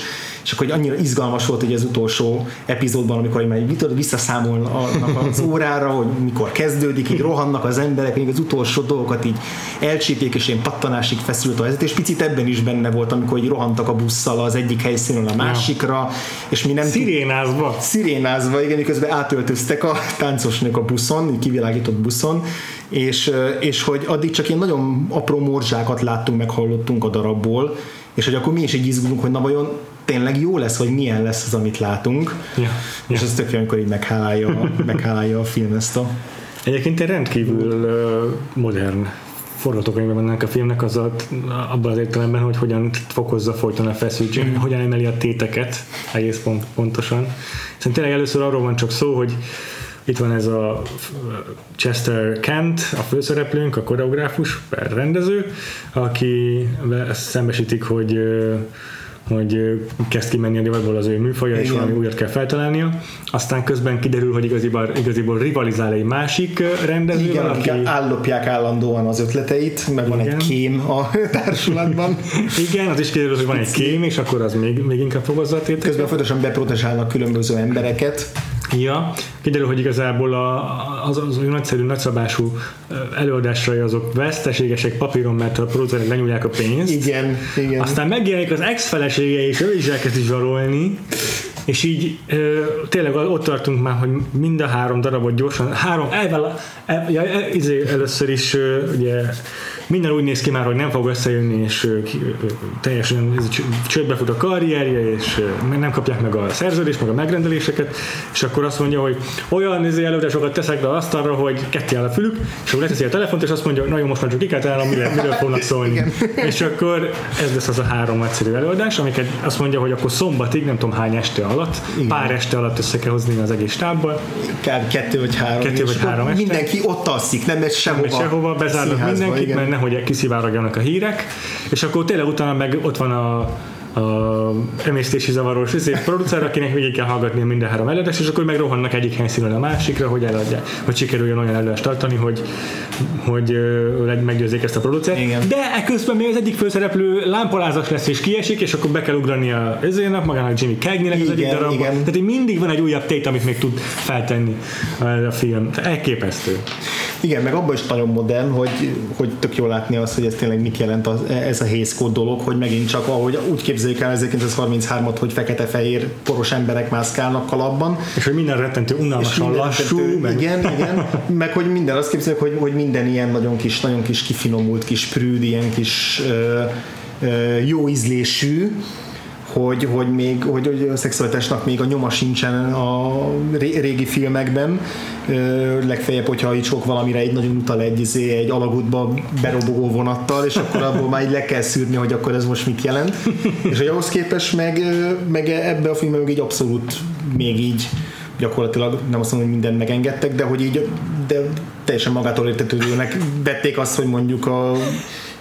és akkor hogy annyira izgalmas volt hogy az utolsó epizódban, amikor már tudod, visszaszámolnak az órára, hogy mikor kezdődik, így rohannak az emberek, még az utolsó dolgokat így elcsípjék, és ilyen pattanásig feszült a helyzet, és picit ebben is benne volt, amikor így rohantak a busszal az egyik helyszínről a másikra, és mi nem Szirénázva. szirénázva, igen, miközben átöltöztek a táncosnők a buszon, így kivilágított buszon, és, és hogy addig csak ilyen nagyon apró morzsákat láttunk, meg hallottunk a darabból, és hogy akkor mi is így izgulunk, hogy na vajon tényleg jó lesz, vagy milyen lesz az, amit látunk. Ja. És ez tök jó, amikor így meghálálja, meghálálja a film ezt a... Egyébként egy rendkívül modern forgatókönyvben van ennek a filmnek az a, abban az értelemben, hogy hogyan fokozza folyton a feszültség, hogyan emeli a téteket egész pont, pontosan. Szerintem tényleg először arról van csak szó, hogy itt van ez a Chester Kent, a főszereplőnk, a koreográfus, rendező, aki szembesítik, hogy hogy kezd kimenni a divatból az ő műfaja, és Igen. valami újat kell feltalálnia. Aztán közben kiderül, hogy igaziból, igaziból rivalizál egy másik ö, rendezővel, Igen, akik aki... állopják állandóan az ötleteit, meg van Igen. egy kém a társulatban. Igen, az is kiderül, hogy van egy kém, és akkor az még, még inkább fogozza a téteket. Közben folyamatosan beprotezsálnak különböző embereket. Ja, kiderül, hogy igazából a, az, az olyan nagyszerű, nagyszabású előadásai azok veszteségesek papíron, mert a producerek lenyúlják a pénzt. Igen, igen. Aztán megjelenik az ex-felesége, és ő is elkezdi zsarolni, és így ö, tényleg ott tartunk már, hogy mind a három darabot gyorsan, három, el, el, ja, el, izé, először is ö, ugye minden úgy néz ki már, hogy nem fog összejönni, és teljesen csődbe fut a karrierje, és nem kapják meg a szerződést, meg a megrendeléseket, és akkor azt mondja, hogy olyan izé, előadásokat teszek be asztalra, hogy ketté áll a fülük, és akkor leteszi a telefont, és azt mondja, hogy nagyon most már csak ki kell találnom, miről, miről fognak szólni. és akkor ez lesz az a három nagyszerű előadás, amiket azt mondja, hogy akkor szombatig, nem tudom hány este alatt, Igen. pár este alatt össze kell hozni az egész stábbal, Kár kettő vagy három. Kettő vagy három este. Mindenki ott alszik, nem megy sehova. és sehova bezárnak mindenkit, igen. mert nehogy kiszivárogjanak a hírek, és akkor tényleg utána meg ott van a a emésztési zavaros izé, producer, akinek végig kell hallgatni minden három előadást, és akkor meg rohannak egyik helyszínről a másikra, hogy eladják, hogy sikerüljön olyan előadást tartani, hogy, hogy meggyőzzék ezt a producert. Igen. De ekközben még az egyik főszereplő lámpalázas lesz és kiesik, és akkor be kell ugrani a ezének, magának Jimmy Cagneynek az egyik darabban. igen. Tehát mindig van egy újabb tét, amit még tud feltenni a film. Elképesztő. Igen, meg abban is nagyon modern, hogy, hogy tök jó látni azt, hogy ez tényleg mit jelent az, ez a hészkód dolog, hogy megint csak ahogy úgy képzeljük el 1933-at, hogy fekete-fehér poros emberek mászkálnak kalapban, És hogy minden rettentő unalmasan lassú, meg igen, igen, meg hogy minden, azt képzeljük, hogy, hogy minden ilyen nagyon kis, nagyon kis kifinomult, kis prűd, ilyen kis ö, ö, jó ízlésű, hogy, hogy még hogy, hogy a szexualitásnak még a nyoma sincsen a ré- régi filmekben. Legfeljebb, hogyha így sok valamire egy nagyon utal egy, izé, egy alagútba berobogó vonattal, és akkor abból már így le kell szűrni, hogy akkor ez most mit jelent. És hogy ahhoz képest meg, meg ebbe a filmben meg így abszolút még így gyakorlatilag nem azt mondom, hogy mindent megengedtek, de hogy így de teljesen magától értetődőnek vették azt, hogy mondjuk a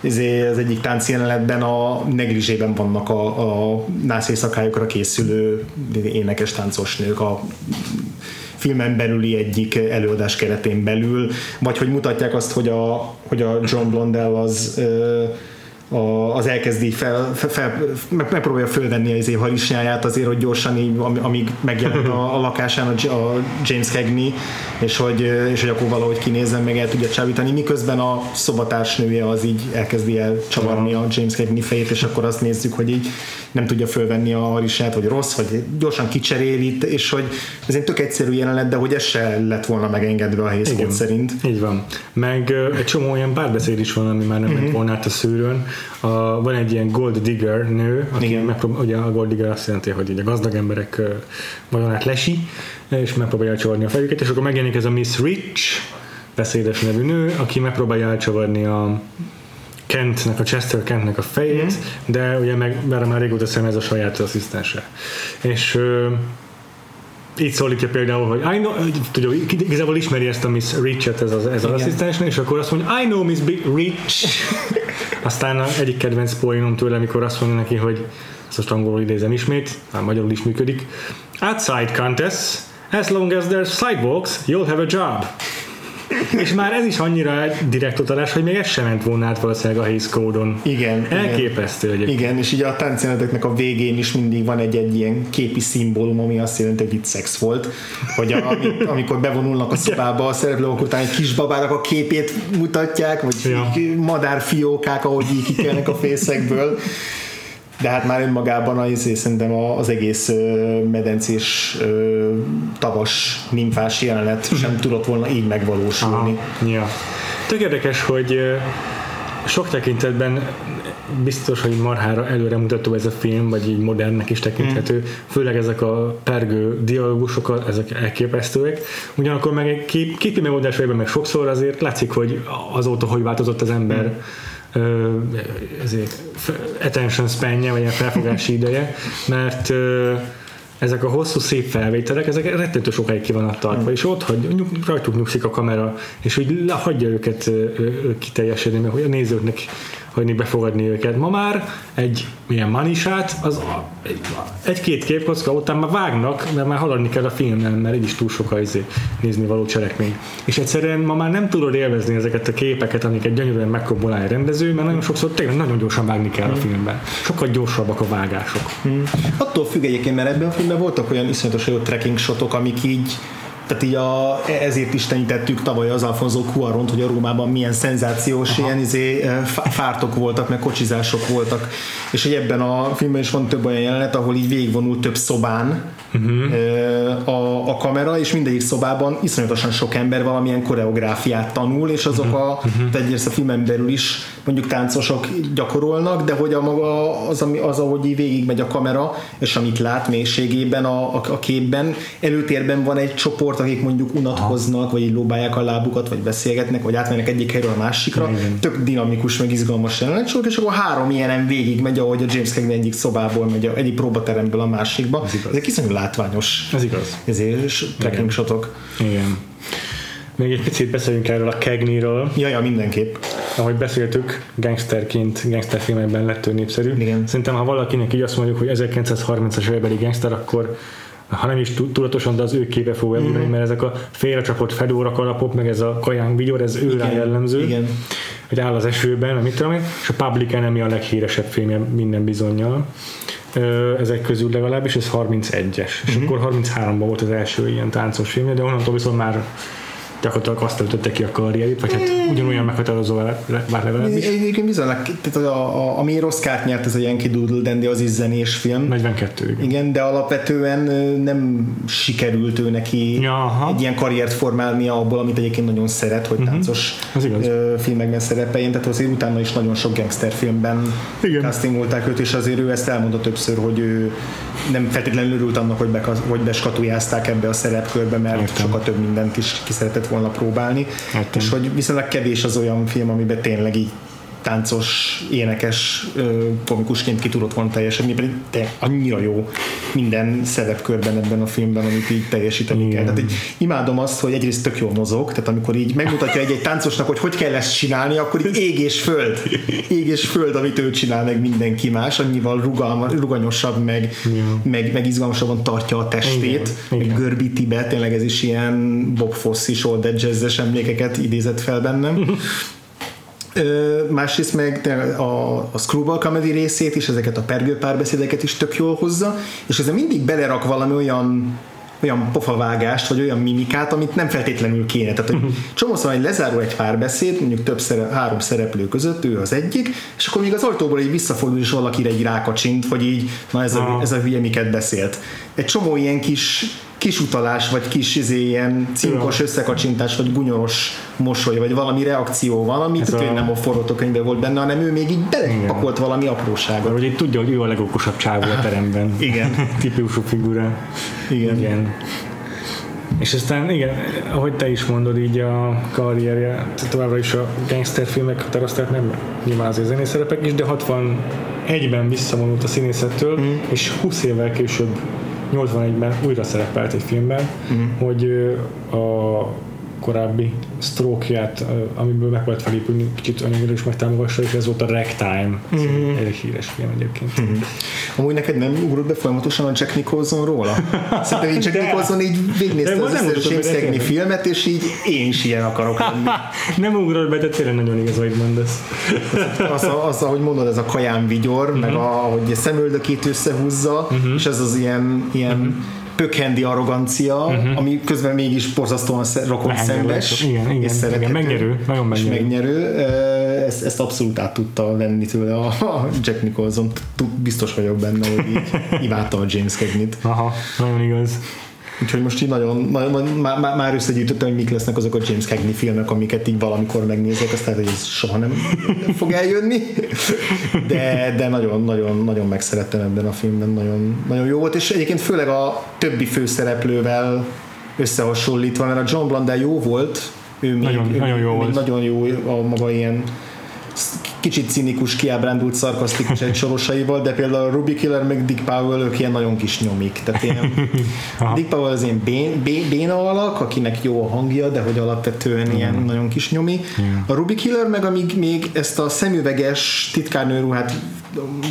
az egyik tánc jelenetben a negligében vannak a, a nász éjszakájukra készülő énekes táncos nők a filmen belüli egyik előadás keretén belül, vagy hogy mutatják azt, hogy a, hogy a John Blondell az ö, a, az elkezd így fel, fel, fel meg, megpróbálja fölvenni az év harisnyáját azért, hogy gyorsan így, amíg megjelent a, a lakásán a, a James Cagney, és hogy, és hogy akkor valahogy kinézzen, meg el tudja csábítani, miközben a szobatársnője az így elkezdi el csavarni a James Cagney fejét, és akkor azt nézzük, hogy így nem tudja fölvenni a harisnyát, vagy rossz, vagy gyorsan kicseréli, és hogy ez egy tök egyszerű jelenet, de hogy ez se lett volna megengedve a helyzet szerint. Így van. Meg egy csomó olyan párbeszéd is van, ami már nem uh-huh. ment volna át a szűrőn, a, van egy ilyen gold digger nő, aki megpróbál, ugye a gold digger azt jelenti, hogy ugye a gazdag emberek vagyonát lesi, és megpróbálja elcsavarni a fejüket, és akkor megjelenik ez a Miss Rich, beszédes nevű nő, aki megpróbálja elcsavarni a Kentnek, a Chester Kentnek a fejét, mm. de ugye meg, mert már régóta szem ez a saját asszisztense. És uh, így szólítja például, hogy I know, tudja, igazából ismeri ezt a Miss Rich-et ez az, ez az asszisztens, és akkor azt mondja, I know Miss Big Rich. Aztán egyik kedvenc poénom tőle, amikor azt mondja neki, hogy ezt most angolul idézem ismét, már magyarul is működik. Outside contests, as long as there's sidewalks, you'll have a job. És már ez is annyira direkt utalás, hogy még ez sem ment volna át valószínűleg a Hays Code-on. Igen. Elképesztő igen. Igen, és ugye a táncjeleneteknek a végén is mindig van egy, egy ilyen képi szimbólum, ami azt jelenti, hogy itt szex volt. Hogy a, amikor bevonulnak a szobába a szereplők után egy kisbabának a képét mutatják, vagy ja. madárfiókák, ahogy így kikelnek a fészekből de hát már önmagában az, szerintem az egész medencés tavas nimfás jelenet sem tudott volna így megvalósulni. Aha. Ja. Tök érdekes, hogy sok tekintetben biztos, hogy marhára előremutató ez a film, vagy így modernnek is tekinthető, mm. főleg ezek a pergő dialógusok, ezek elképesztőek. Ugyanakkor meg egy kép, képi megoldásaiban meg sokszor azért látszik, hogy azóta, hogy változott az ember, mm ezért attention spanje, vagy a felfogási ideje, mert ezek a hosszú szép felvételek, ezek rettentő sokáig ki vannak tartva, mm. és ott hogy nyug, rajtuk nyugszik a kamera, és úgy hagyja őket kiteljesedni, mert hogy a nézőknek hagyni befogadni őket. Ma már egy milyen manisát, az egy-két képkocka után már vágnak, mert már haladni kell a filmen, mert így is túl sok izé nézni való cselekmény. És egyszerűen ma már nem tudod élvezni ezeket a képeket, amiket gyönyörűen megkobolál egy rendező, mert nagyon sokszor tényleg nagyon gyorsan vágni kell a hmm. filmben. Sokkal gyorsabbak a vágások. Hmm. Attól függ egyébként, mert ebben a filmben voltak olyan iszonyatosan jó trekking shotok, amik így tehát így a, ezért istenítettük tavaly az Alfonso Cuaront, hogy a Rómában milyen szenzációs Aha. ilyen izé, eh, fártok voltak, meg kocsizások voltak, és hogy ebben a filmben is van több olyan jelenet, ahol így végigvonul több szobán uh-huh. a, a kamera, és mindegyik szobában iszonyatosan sok ember valamilyen koreográfiát tanul, és azok a, uh-huh. egyrészt a filmen belül is mondjuk táncosok gyakorolnak, de hogy a maga az, ami, az ahogy így végigmegy a kamera, és amit lát mélységében a, a, a képben, előtérben van egy csoport csoport, akik mondjuk unatkoznak, vagy így lóbálják a lábukat, vagy beszélgetnek, vagy átmennek egyik helyről a másikra. Igen. Tök dinamikus, meg izgalmas jelenet és akkor három ilyenen végig megy, ahogy a James Cagney egyik szobából megy, a, egyik próbateremből a másikba. Ez Ezek iszonyú látványos. Ez igaz. Ezért trekking shotok. Igen. Még egy picit beszéljünk erről a Cagney-ről. Ja, ja, mindenképp. Ahogy beszéltük, gangsterként, gangsterfilmekben lett ő népszerű. Igen. Szerintem, ha valakinek így azt mondjuk, hogy 1930-as évekbeli gangster, akkor ha nem is tudatosan, de az ő képe fog elmondani, mm. mert ezek a félrecsapott fedóra kalapok, meg ez a kaján vigyor, ez ő rá jellemző. Igen. Hogy áll az esőben, mit tudom én, és a Public Enemy a leghíresebb filmje minden bizonyal ezek közül legalábbis, ez 31-es, és mm-hmm. akkor 33-ban volt az első ilyen táncos filmje, de onnantól viszont már gyakorlatilag azt töltötte ki a karrierét, vagy hát ugyanolyan meghatározó bár legalábbis. Egyébként bizony, tehát a, a, ami Oscar-t nyert, ez a Yankee Doodle Dandy, az is zenés film. 42, igen. igen. de alapvetően nem sikerült ő neki ja, egy ilyen karriert formálnia abból, amit egyébként nagyon szeret, hogy uh-huh. táncos filmekben szerepeljen, tehát azért utána is nagyon sok gangster filmben castingolták őt, és azért ő ezt elmondta többször, hogy ő nem feltétlenül örült annak, hogy, be, hogy beskatujázták ebbe a szerepkörbe, mert Értem. sokkal több mindent is ki szeretett volna próbálni, Értem. és hogy viszonylag kevés az olyan film, amiben tényleg így táncos, énekes komikusként ki tudott volna teljesedni, pedig te annyira jó minden szerepkörben ebben a filmben, amit így teljesíteni Igen. kell. Tehát így imádom azt, hogy egyrészt tök jól mozog, tehát amikor így megmutatja egy-egy táncosnak, hogy hogy kell ezt csinálni, akkor így ég és föld. Ég és föld, amit ő csinál, meg mindenki más, annyival rugalma, ruganyosabb, meg, meg, meg izgalmasabban tartja a testét, Igen. Igen. görbíti be, tényleg ez is ilyen Bob Fosse is old jazzes emlékeket idézett fel bennem. Ö, másrészt meg a, a screwball comedy részét is, ezeket a pergő párbeszédeket is tök jól hozza, és ezzel mindig belerak valami olyan olyan pofavágást, vagy olyan mimikát, amit nem feltétlenül kéne. Tehát, hogy csomószor, hogy lezárul egy párbeszéd, mondjuk több szerep, három szereplő között, ő az egyik, és akkor még az ajtóból így visszafordul, és valakire egy rákacsint, hogy így, na ez a, ez a hülye miket beszélt. Egy csomó ilyen kis kis utalás, vagy kis izé, ilyen cinkos összekacsintás, vagy gunyoros mosoly, vagy valami reakció van, ami a- nem a forgatókönyvben volt benne, hanem ő még így belepakolt valami apróságot. Vagy így tudja, hogy ő a legokosabb csávó a teremben. Igen. Típusú figura. Igen. igen. És aztán igen, ahogy te is mondod, így a karrierje továbbra is a gangsterfilmek határozták nem nyilván azért zenészerepek is, de 61-ben visszavonult a színészettől, mm. és 20 évvel később 81-ben újra szerepelt egy filmben, mm. hogy a korábbi stroke-ját, ö, amiből meg volt felépülni, kicsit anyagilag is megtámogassa, és ez volt a Ragtime, mm. egy híres film egyébként. Mm. Amúgy neked nem ugrott be folyamatosan a Jack Nicholson róla? Szerintem így Jack De. Nicholson így végignézte az összes James Cagney filmet, és így én is ilyen akarok lenni. Nem ugrott be, de tényleg nagyon igaz, amit mondasz. Az, a- az, ahogy mondod, ez a kaján vigyor, meg Mhm. a, hogy szemöldökét összehúzza, és ez az ilyen, ilyen Mhm. Pökhendi arrogancia, ami közben mégis borzasztóan rokon szembes. Igen, igen, és igen, megnyerő, nagyon És megnyerő. megnyerő. Ö, Ezt, ezt abszolút át tudta venni tőle a, a Jack Nicholson. Biztos vagyok benne, hogy így imádta a James Cagney-t. Aha, nagyon igaz. Úgyhogy most így nagyon, nagyon, nagyon már, már- már összegyűjtöttem, hogy mik lesznek azok a James Cagney filmek, amiket így valamikor megnézek, aztán hogy ez soha nem fog eljönni. De, de nagyon, nagyon, nagyon megszerettem ebben a filmben, nagyon, nagyon jó volt, és egyébként főleg a többi főszereplővel összehasonlítva, mert a John Blundell jó volt, ő még, Nagyon- ő nagyon jó még volt. nagyon jó a maga ilyen kicsit cinikus, kiábrándult, szarkasztikus egy sorosaival, de például a Ruby Killer meg Dick Powell, ők ilyen nagyon kis nyomik. Tehát ilyen, Dick Powell az ilyen bén, bén, béna alak, akinek jó a hangja, de hogy alapvetően ilyen nagyon kis nyomi. A Ruby Killer meg amíg még ezt a szemüveges titkárnőruhát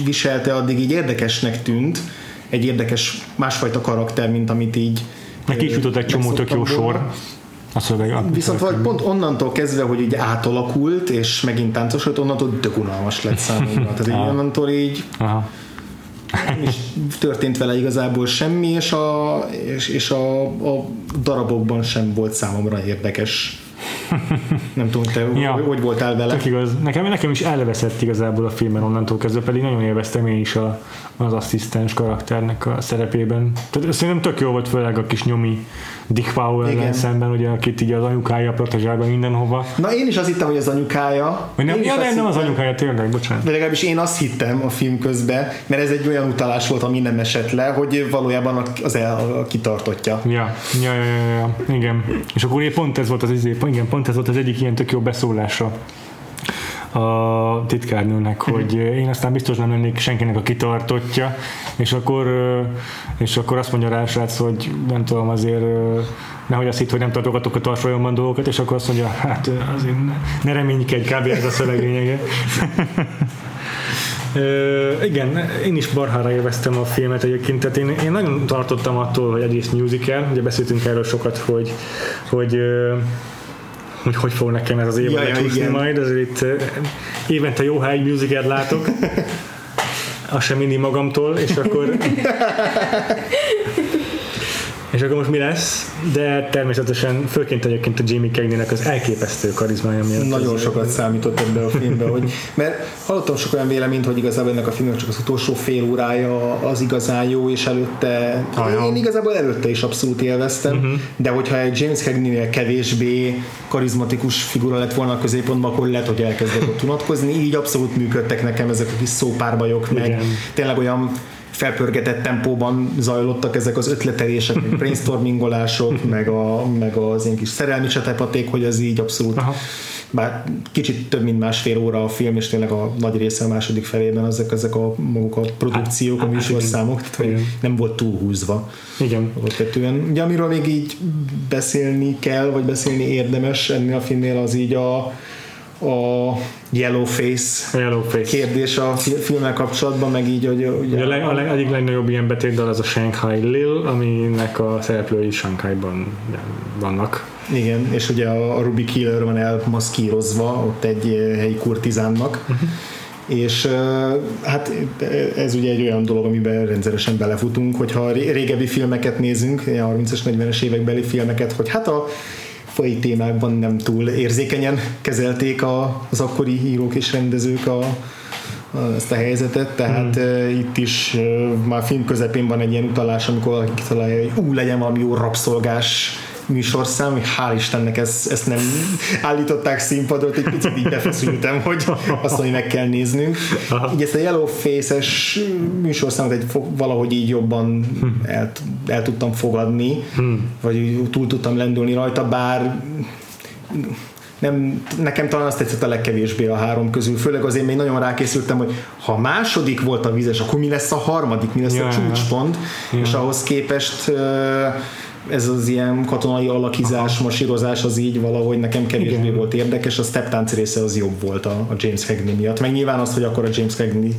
viselte, addig így érdekesnek tűnt, egy érdekes másfajta karakter, mint amit így Neki is jutott egy csomó tök jó volna. sor. A szöveg. a- Viszont vagy pont onnantól kezdve, hogy így átalakult, és megint táncosult, onnantól tök unalmas lett számomra. Tehát így onnantól így Aha. nem is történt vele igazából semmi, és a, és, és a, a darabokban sem volt számomra érdekes. Nem tudom, te Ja. hogy voltál vele. Tök igaz. Nekem, nekem is elveszett igazából a filmben onnantól kezdve, pedig nagyon élveztem én is a, az asszisztens karakternek a szerepében. Tehát szerintem tök jó volt, főleg a kis nyomi Dick powell Igen. szemben, ugye, akit így az anyukája protezsál be mindenhova. Na én is azt hittem, hogy az anyukája. Vagy nem, ja, nem, nem az anyukája, tényleg, bocsánat. De legalábbis én azt hittem a film közben, mert ez egy olyan utalás volt, ami nem esett le, hogy valójában az el, a kitartottja. Ja, ja, ja, ja, ja, igen. És akkor pont ez volt az, izé, igen, pont ez volt az egyik ilyen tök jó beszólása a titkárnőnek, hogy én aztán biztos nem lennék senkinek a kitartottja, és akkor, és akkor azt mondja rá a srác, hogy nem tudom, azért nehogy azt hitt, hogy nem tartogatok a tarsolyomban dolgokat, és akkor azt mondja, hát azért ne, reménykedj, kb. ez a szöveg lényege. Ö, igen, én is barhára élveztem a filmet egyébként, tehát én, én nagyon tartottam attól, hogy egyrészt musical, ugye beszéltünk erről sokat, hogy hogy hogy hogy fog nekem ez az év Ja, ja, lecsúszni igen. majd, ezért itt évente jó, ha egy musicalt látok, azt sem mindig magamtól, és akkor és akkor most mi lesz? De természetesen főként egyébként a Jamie Cagney-nek az elképesztő karizmája miatt. Nagyon sokat számított ebbe a filmbe, hogy, mert hallottam sok olyan véleményt, hogy igazából ennek a filmnek csak az utolsó fél órája az igazán jó, és előtte, Ajaj. én igazából előtte is abszolút élveztem, uh-huh. de hogyha egy James Cagney-nél kevésbé karizmatikus figura lett volna a középpontban, akkor lehet, hogy elkezdett ott unatkozni, így abszolút működtek nekem ezek a kis szópárbajok, meg Igen. tényleg olyan felpörgetett tempóban zajlottak ezek az ötletelések, meg brainstormingolások, meg, a, meg az ilyen kis szerelmi csetepaték, hogy ez így abszolút Aha bár kicsit több mint másfél óra a film, és tényleg a nagy része a második felében ezek, ezek a maguk a produkciók, hát, a műsorszámok, tehát hogy nem volt túlhúzva. Igen. Alapvetően. Ugye amiről még így beszélni kell, vagy beszélni érdemes ennél a filmnél, az így a, a Yellowface, a Yellowface kérdés a filmmel kapcsolatban, meg így, hogy ugye, a, leg, a leg, egyik legnagyobb ilyen betétdal az a Shanghai Lil, aminek a szereplői Shanghai-ban vannak. Igen, és ugye a Ruby Killer van elmaszkírozva ott egy eh, helyi kurtizánnak, uh-huh. és eh, hát ez ugye egy olyan dolog, amiben rendszeresen belefutunk, hogyha régebbi filmeket nézünk, a 30-as, 40-es évekbeli filmeket, hogy hát a fai témákban nem túl érzékenyen kezelték a, az akkori írók és rendezők a, a, ezt a helyzetet, tehát hmm. uh, itt is uh, már film közepén van egy ilyen utalás, amikor valaki kitalálja, hogy ú, legyen valami jó rabszolgás műsorszám, hogy hál' Istennek ezt, ezt nem állították színpadra, egy picit így befeszültem, hogy azt mondja, meg kell néznünk. Aha. Így ezt a Yellow Face-es műsorszámot egy valahogy így jobban hmm. el, el tudtam fogadni, hmm. vagy túl tudtam lendülni rajta, bár nem, nekem talán azt tetszett a legkevésbé a három közül, főleg azért még nagyon rákészültem, hogy ha második volt a vizes, akkor mi lesz a harmadik, mi lesz ja, a csúcspont, ja. és ahhoz képest uh, ez az ilyen katonai alakizás, Aha. masírozás az így valahogy nekem kevésbé Igen. volt érdekes, a step része az jobb volt a, a James Cagney miatt, meg nyilván az, hogy akkor a James Cagney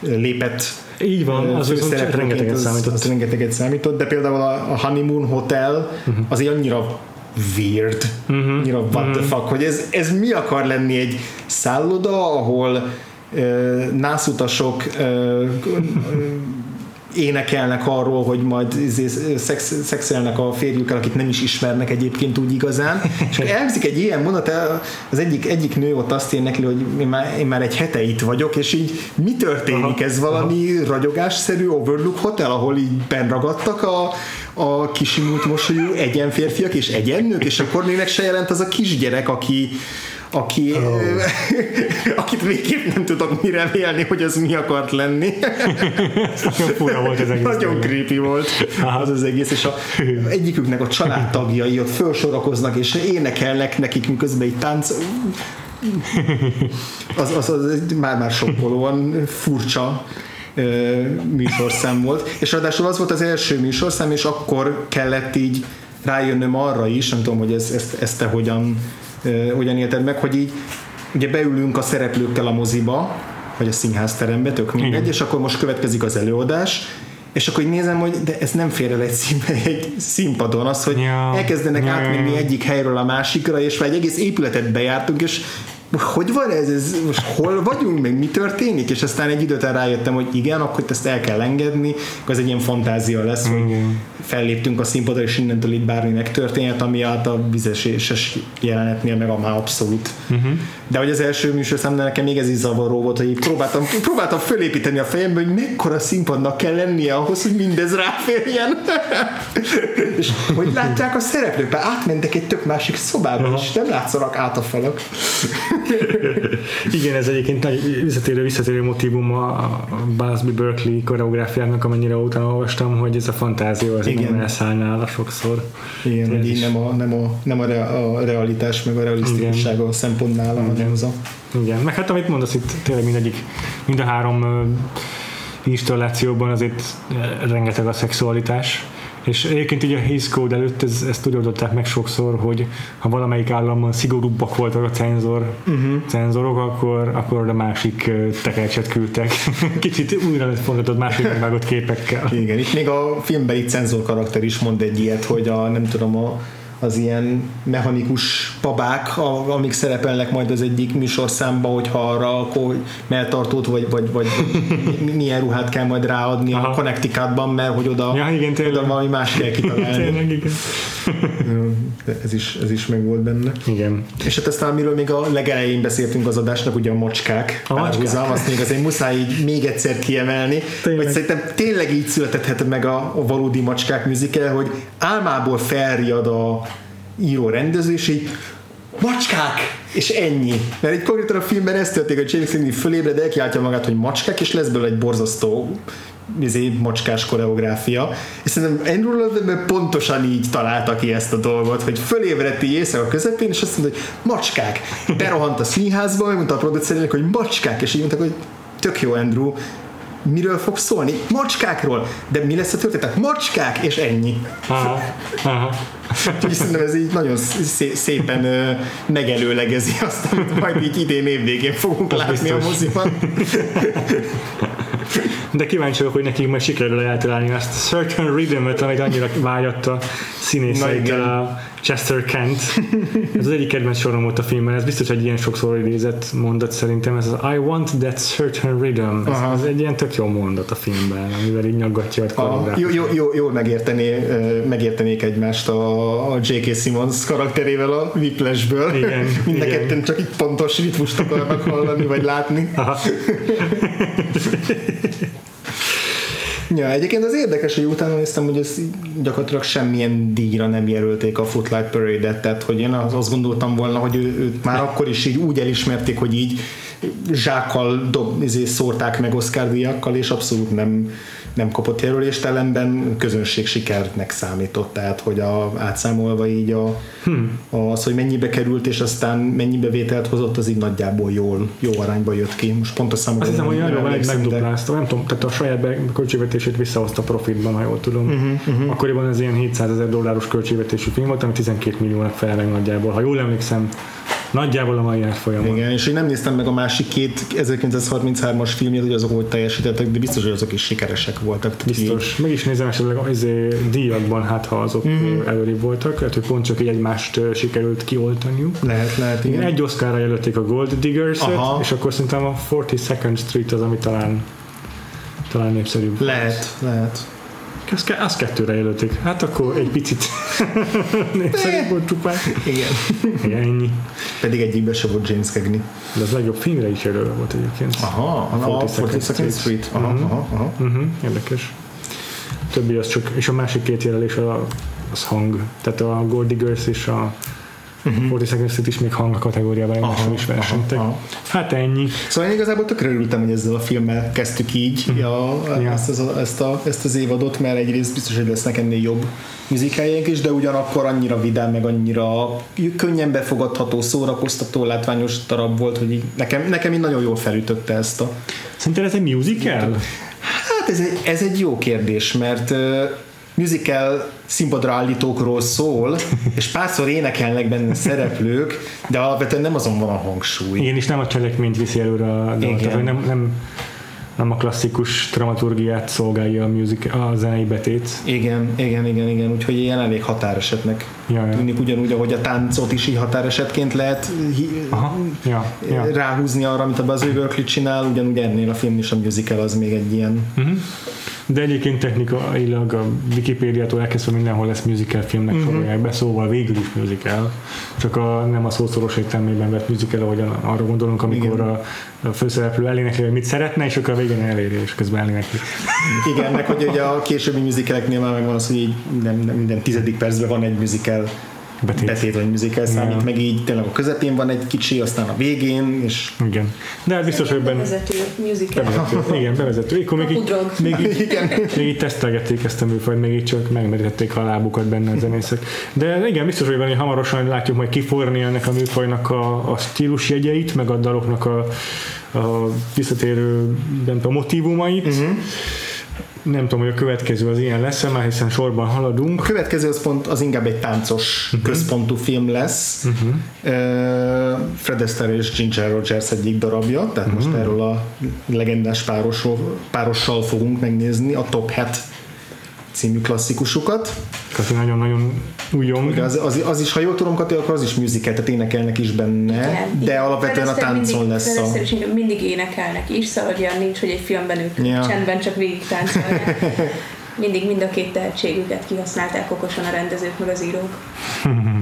lépett így van, az viszont rengeteget számított. Az, rengeteget számított, de például a Honeymoon Hotel uh-huh. az annyira weird, uh-huh. annyira what uh-huh. the fuck, hogy ez, ez mi akar lenni egy szálloda, ahol uh, nászutasok uh, énekelnek arról, hogy majd izé, szex, szexelnek a férjükkel, akit nem is ismernek egyébként úgy igazán, és elviszik egy ilyen mondat, az egyik, egyik nő ott azt énekli, hogy én már, én már egy hete itt vagyok, és így mi történik? Aha, ez valami aha. ragyogásszerű Overlook Hotel, ahol így benragadtak a, a kisimult mosolyú egyen férfiak és egyen nők, és akkor még se jelent az a kisgyerek, aki aki, oh. akit végképp nem tudok mire vélni, hogy az mi akart lenni. Fura volt ez egész. Nagyon creepy volt az az egész, és a, egyiküknek a családtagjai ott felsorakoznak, és énekelnek nekik, miközben egy tánc az, az, az már-már sokkolóan furcsa műsorszám volt, és ráadásul az volt az első műsorszám, és akkor kellett így rájönnöm arra is, nem tudom, hogy ezt, ezt, ezt te hogyan hogyan élted meg, hogy így ugye beülünk a szereplőkkel a moziba, vagy a színházterembe, tök mindegy, Igen. és akkor most következik az előadás, és akkor így nézem, hogy de ez nem fér el egy, színbe, egy színpadon, az, hogy ja, elkezdenek ja, átmenni egyik helyről a másikra, és már egy egész épületet bejártunk, és hogy van ez, ez most hol vagyunk, meg mi történik, és aztán egy időt rájöttem, hogy igen, akkor ezt el kell engedni, akkor ez egy ilyen fantázia lesz, hogy felléptünk a színpadra, és innentől itt bármi megtörténhet, ami át a vizeséses jelenetnél meg a már abszolút. Uh-huh. De hogy az első műsor számomra nekem még ez is zavaró volt, hogy próbáltam, próbáltam fölépíteni a fejembe, hogy mekkora színpadnak kell lennie ahhoz, hogy mindez ráférjen. és hogy látják a szereplők, átmentek egy tök másik szobába, uh-huh. és nem látszanak át a falak. Igen, ez egyébként nagy visszatérő, visszatérő motivum a Busby Berkeley koreográfiának, amennyire utána olvastam, hogy ez a fantázia az Igen. nem elszállnál sokszor. Igen, hogy így nem a, nem, a, nem a, re, a realitás, meg a realisztikusság a szempont nálam, hanem az a... Igen, meg hát amit mondasz itt tényleg mindegyik, mind a három installációban azért rengeteg a szexualitás, és egyébként ugye a Hays Code előtt ez, ezt úgy oldották meg sokszor, hogy ha valamelyik államban szigorúbbak voltak a cenzor, uh-huh. cenzorok, akkor, akkor a másik tekercset küldtek. Kicsit újra lett fordított másik megvágott képekkel. Igen, itt még a filmbeli cenzor karakter is mond egy ilyet, hogy a nem tudom, a az ilyen mechanikus babák, amik szerepelnek majd az egyik műsorszámba, hogyha arra akkor melltartót vagy, vagy, vagy milyen ruhát kell majd ráadni Aha. a Connecticutban, mert hogy oda, ja, igen, oda valami más kell kitalálni. tényleg, igen. ez is, ez is meg volt benne. Igen. És hát aztán, amiről még a legelején beszéltünk az adásnak, ugye a macskák. A macskák. azt még azért muszáj így még egyszer kiemelni, tényleg. hogy szerintem tényleg így született meg a, a valódi macskák műzike, hogy álmából felriad a író rendező, és így macskák! és ennyi. Mert egy konkrétan a filmben ez történik, hogy James Cagney fölébred, elkiáltja magát, hogy macskák, és lesz belőle egy borzasztó izé, macskás koreográfia. És szerintem Andrew Lloyd pontosan így találta ki ezt a dolgot, hogy fölébredt így éjszaka közepén, és azt mondta, hogy macskák. Berohant a színházba, megmondta a producernek, hogy macskák, és így mondták, hogy tök jó Andrew, miről fog szólni? Macskákról. De mi lesz a történet? Macskák, és ennyi. Aha, aha. Úgyhogy szerintem ez így nagyon szé- szépen megelőlegezi azt, amit majd így idén évvégén fogunk Az látni biztos. a moziban. De kíváncsi vagyok, hogy nekik majd sikerül eltalálni azt a certain rhythm-öt, amit annyira vágyott a színészekkel a Chester Kent. Ez az egyik kedvenc sorom volt a filmben, ez biztos egy ilyen sokszor idézett mondat szerintem, ez az I want that certain rhythm. Ez, ez egy ilyen tök jó mondat a filmben, amivel így nyaggatja a jó, jó, jó, jól megértené, megértenék egymást a, a J.K. Simmons karakterével a Whiplashből. Igen, Mind igen. ketten csak egy pontos ritmust akarnak hallani, vagy látni. Aha. Ja, egyébként az érdekes, hogy utána néztem, hogy ez gyakorlatilag semmilyen díjra nem jelölték a Footlight Parade-et, tehát hogy én az- azt gondoltam volna, hogy ő, őt már akkor is így úgy elismerték, hogy így zsákkal dob, izé, szórták meg Oscar díjakkal, és abszolút nem, nem kapott jelölést, ellenben közönség sikernek számított, tehát hogy a, átszámolva így a, hmm. az, hogy mennyibe került, és aztán mennyi bevételt hozott, az így nagyjából jól, jó arányba jött ki. Most pont a számokra Azt hiszem, hogy arra egy emlékszem, de- megduplázta, nem tudom, tehát a saját költségvetését visszahozta profitban, ha jól tudom. Uh-huh, uh-huh. Akkoriban ez ilyen 700 ezer dolláros költségvetésű film volt, ami 12 milliónak felel meg nagyjából. Ha jól emlékszem, nagyjából a mai árfolyamon. Igen, és én nem néztem meg a másik két 1933-as filmjét, hogy azok hogy teljesítettek, de biztos, hogy azok is sikeresek voltak. Biztos. Meg is nézem esetleg az díjakban, hát ha azok uh-huh. előrébb voltak, lehet, hogy pont csak így egymást sikerült kioltaniuk. így Lehet, lehet, igen. Egy Oscarra jelölték a Gold diggers és akkor szerintem a 42nd Street az, ami talán talán népszerűbb. Lehet, lehet. Azt, ke- azt kettőre jelölték. Hát akkor egy picit népszerűbb volt csupán. Igen. Igen, ennyi. Pedig egyikben se volt James Cagney. De az legjobb filmre is jelölve volt egyébként. Aha, a 42nd Street. Aha, aha, aha. Uh-huh, érdekes. Többi az csak, és a másik két jelölés a, az hang. Tehát a Gold Diggers és a. 42nd Street is még hang kategóriában egymással is versenytek. aha. Hát ennyi. Szóval én igazából tökre örültem, hogy ezzel a filmmel kezdtük így ja, Ja. ezt, az, ezt, a, ezt az évadot, mert egyrészt biztos, hogy lesznek ennél jobb muzikáljaink is, de ugyanakkor annyira vidám, meg annyira könnyen befogadható, szórakoztató, látványos darab volt, hogy így nekem, nekem így nagyon jól felütötte ezt a... Szerinted ez egy musical? Hát ez egy, ez egy jó kérdés, mert uh, musical színpadra állítókról szól, és párszor énekelnek benne szereplők, de alapvetően nem azon van a hangsúly. Igen, és nem a cselekményt viszi előre a tehát hogy nem, nem, nem a klasszikus dramaturgiát szolgálja a, music, a zenei betét. Igen, igen, igen, igen, úgyhogy ilyen elég határesetnek Ja, ja. tűnik, ugyanúgy, ahogy a táncot is így határesetként lehet hi- Aha, ja, ja. ráhúzni arra, amit a Buzz Berkeley csinál, ugyanúgy ennél a film is a musical az még egy ilyen De egyébként technikailag a Wikipédiától elkezdve mindenhol lesz musical filmnek Mhm. uh-huh. sorolják be, szóval végül is musical. Csak a, nem a szószoros értelmében vett musical, ahogyan arra gondolunk, amikor Igen. a, a főszereplő elénekli, hogy mit szeretne, és akkor a végén eléri, és közben elénekli. Igen, meg hogy ugye a későbbi musicaleknél már megvan az, hogy így nem, nem minden tizedik percben van egy musical Betét. betét, vagy musical számít, Ja. meg így tényleg a közepén van egy kicsi, aztán a végén, és Igen. De hát biztos, hogy benne... Vezető musical. Bevezető. Igen, bevezető. Akkor még így, még így, igen, még így tesztelgették ezt a műfajt, még így csak megmerítették a lábukat benne a zenészek. De igen, biztos, hogy benne hamarosan látjuk majd kiforni ennek a műfajnak a, a stílusjegyeit, meg a daloknak a, a visszatérő nem tudom, motivumait. Uh-huh. Nem tudom, hogy a következő az ilyen lesz már hiszen sorban haladunk. A következő az pont az inkább egy táncos Mhm. uh-huh. központú film lesz. Uh-huh. Fred Astaire és Ginger Rogers egyik darabja, tehát uh-huh. Mhm. most erről a legendás párosról, párossal fogunk megnézni a Top Hat című klasszikusukat. Kati nagyon-nagyon újon. Ugye az, az, az, is, ha jól tudom, Kati, akkor az is musical, tehát énekelnek is benne, Igen. de alapvetően a táncon mindig, lesz a... Is mindig énekelnek is, szóval olyan nincs, hogy egy filmben ők Ja. csendben csak végig táncolnak. Mindig mind a két tehetségüket kihasználták okosan a rendezők meg az írók.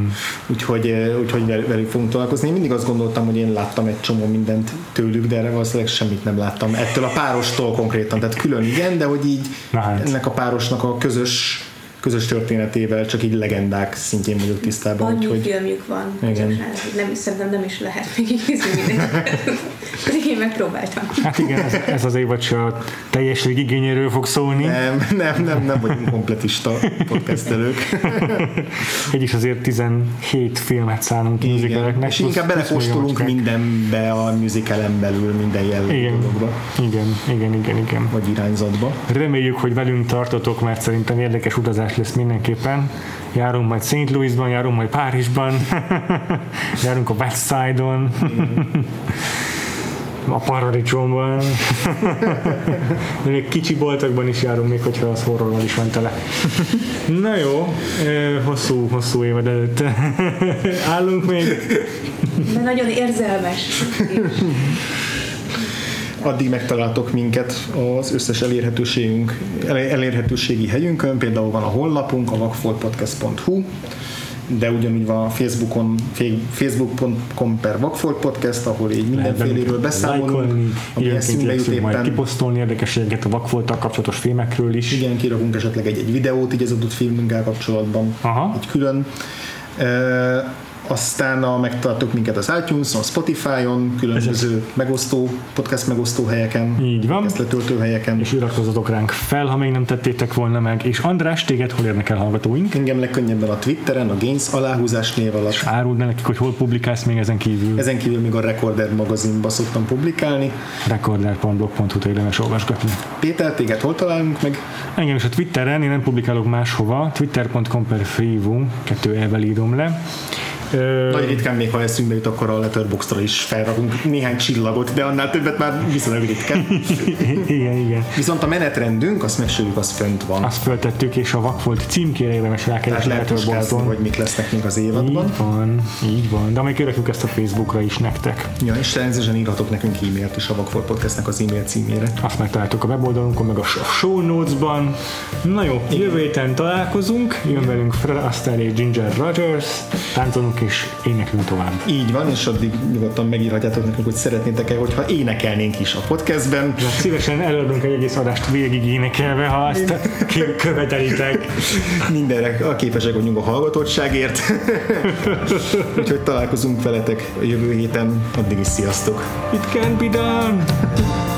Úgyhogy, úgyhogy vel- velük fogunk találkozni. Én mindig azt gondoltam, hogy én láttam egy csomó mindent tőlük, de erre valószínűleg semmit nem láttam. Ettől a párostól konkrétan, tehát külön igen, de hogy így Na hát. ennek a párosnak a közös közös történetével csak így legendák szintjén vagyok tisztában. Annyi úgyhogy- filmjük van, Igen. közösen, hogy nem szerintem nem is lehet mindegyiket. Pedig én megpróbáltam. Hát igen, ez, ez az évad se a teljes igényéről fog szólni. Nem, nem, nem, nem vagyunk kompletista podcastelők. Így is azért 17 filmet szánunk ki Igen. musicaleknek. És inkább belekóstolunk még mindenbe a musicalen belül, minden jellegű Igen. dologba, Igen, igen, igen, igen. vagy irányzatba. Reméljük, hogy velünk tartotok, mert szerintem érdekes utazás lesz mindenképpen. Járunk majd St. Louisban, járunk majd Párizsban, járunk a West Side-on, a paradicsomban, de még kicsi boltokban is járunk, még hogyha az horrorral is van tele. Na jó, hosszú, hosszú évad előtt állunk még. De nagyon érzelmes. Addig megtaláltok minket az összes elérhetőségünk, el- elérhetőségi helyünkön, például van a honlapunk, a vakfoltpodcast.hu, de ugyanúgy van a Facebookon, facebook.com per Podcast, ahol így mindenféléről beszámolunk, ami eszünkbe jut igyekszünk majd éppen. kiposztolni érdekességeket a vakfolttal kapcsolatos filmekről is. Igen, kirakunk esetleg egy-egy videót így az adott filmünkkel kapcsolatban, Aha. így külön. E, aztán a, megtaláltok minket az iTunes-on, a Spotify-on, különböző megosztó, podcast megosztó helyeken, Így van. podcast letöltő helyeken. és iratkozzatok ránk fel, ha még nem tettétek volna meg. És András, téged hol érnek el hallgatóink? Engem legkönnyebben a Twitteren, a Gains aláhúzás név alatt. Áruld be nekik, hogy hol publikálsz még ezen kívül. Ezen kívül még a Recorder magazinba szoktam publikálni. recorder.blog.hu-t érdemes olvasgatni. Péter, téged hol találunk meg? Engem is a Twitteren, én nem publikálok máshova, twitter.com per freevoo, kettő elvel írom le. Ö, Nagy ritkán még, ha eszünkbe jut, akkor a Letterboxdra is felrakunk néhány csillagot, de annál többet már viszonylag ritkán. igen, igen. Viszont a menetrendünk, azt megsérjük, az fönt van. Azt föltettük, és a vakfolt címkére érdemes rákeresni Letterboxdon. hogy mik lesznek még az évadban. Így van, így van. De még kirakjuk ezt a Facebookra is nektek. Ja, és természetesen írhatok nekünk e-mailt is a Vakfor Podcastnek az e-mail címére. Azt megtaláltuk a weboldalunkon, meg a show notes-ban. Na jó, jövő héten találkozunk, jön velünk Fred Astaire és Ginger Rogers, táncolunk és éneklünk tovább. Így van, és addig nyugodtan megírhatjátok nekünk, hogy szeretnétek-e, hogyha énekelnénk is a podcastben. De szívesen előadunk egy egész adást végig énekelve, ha azt követelitek. Mindenre a képesek vagyunk a hallgatottságért. Úgyhogy találkozunk veletek a jövő héten. Addig is sziasztok! It can be done!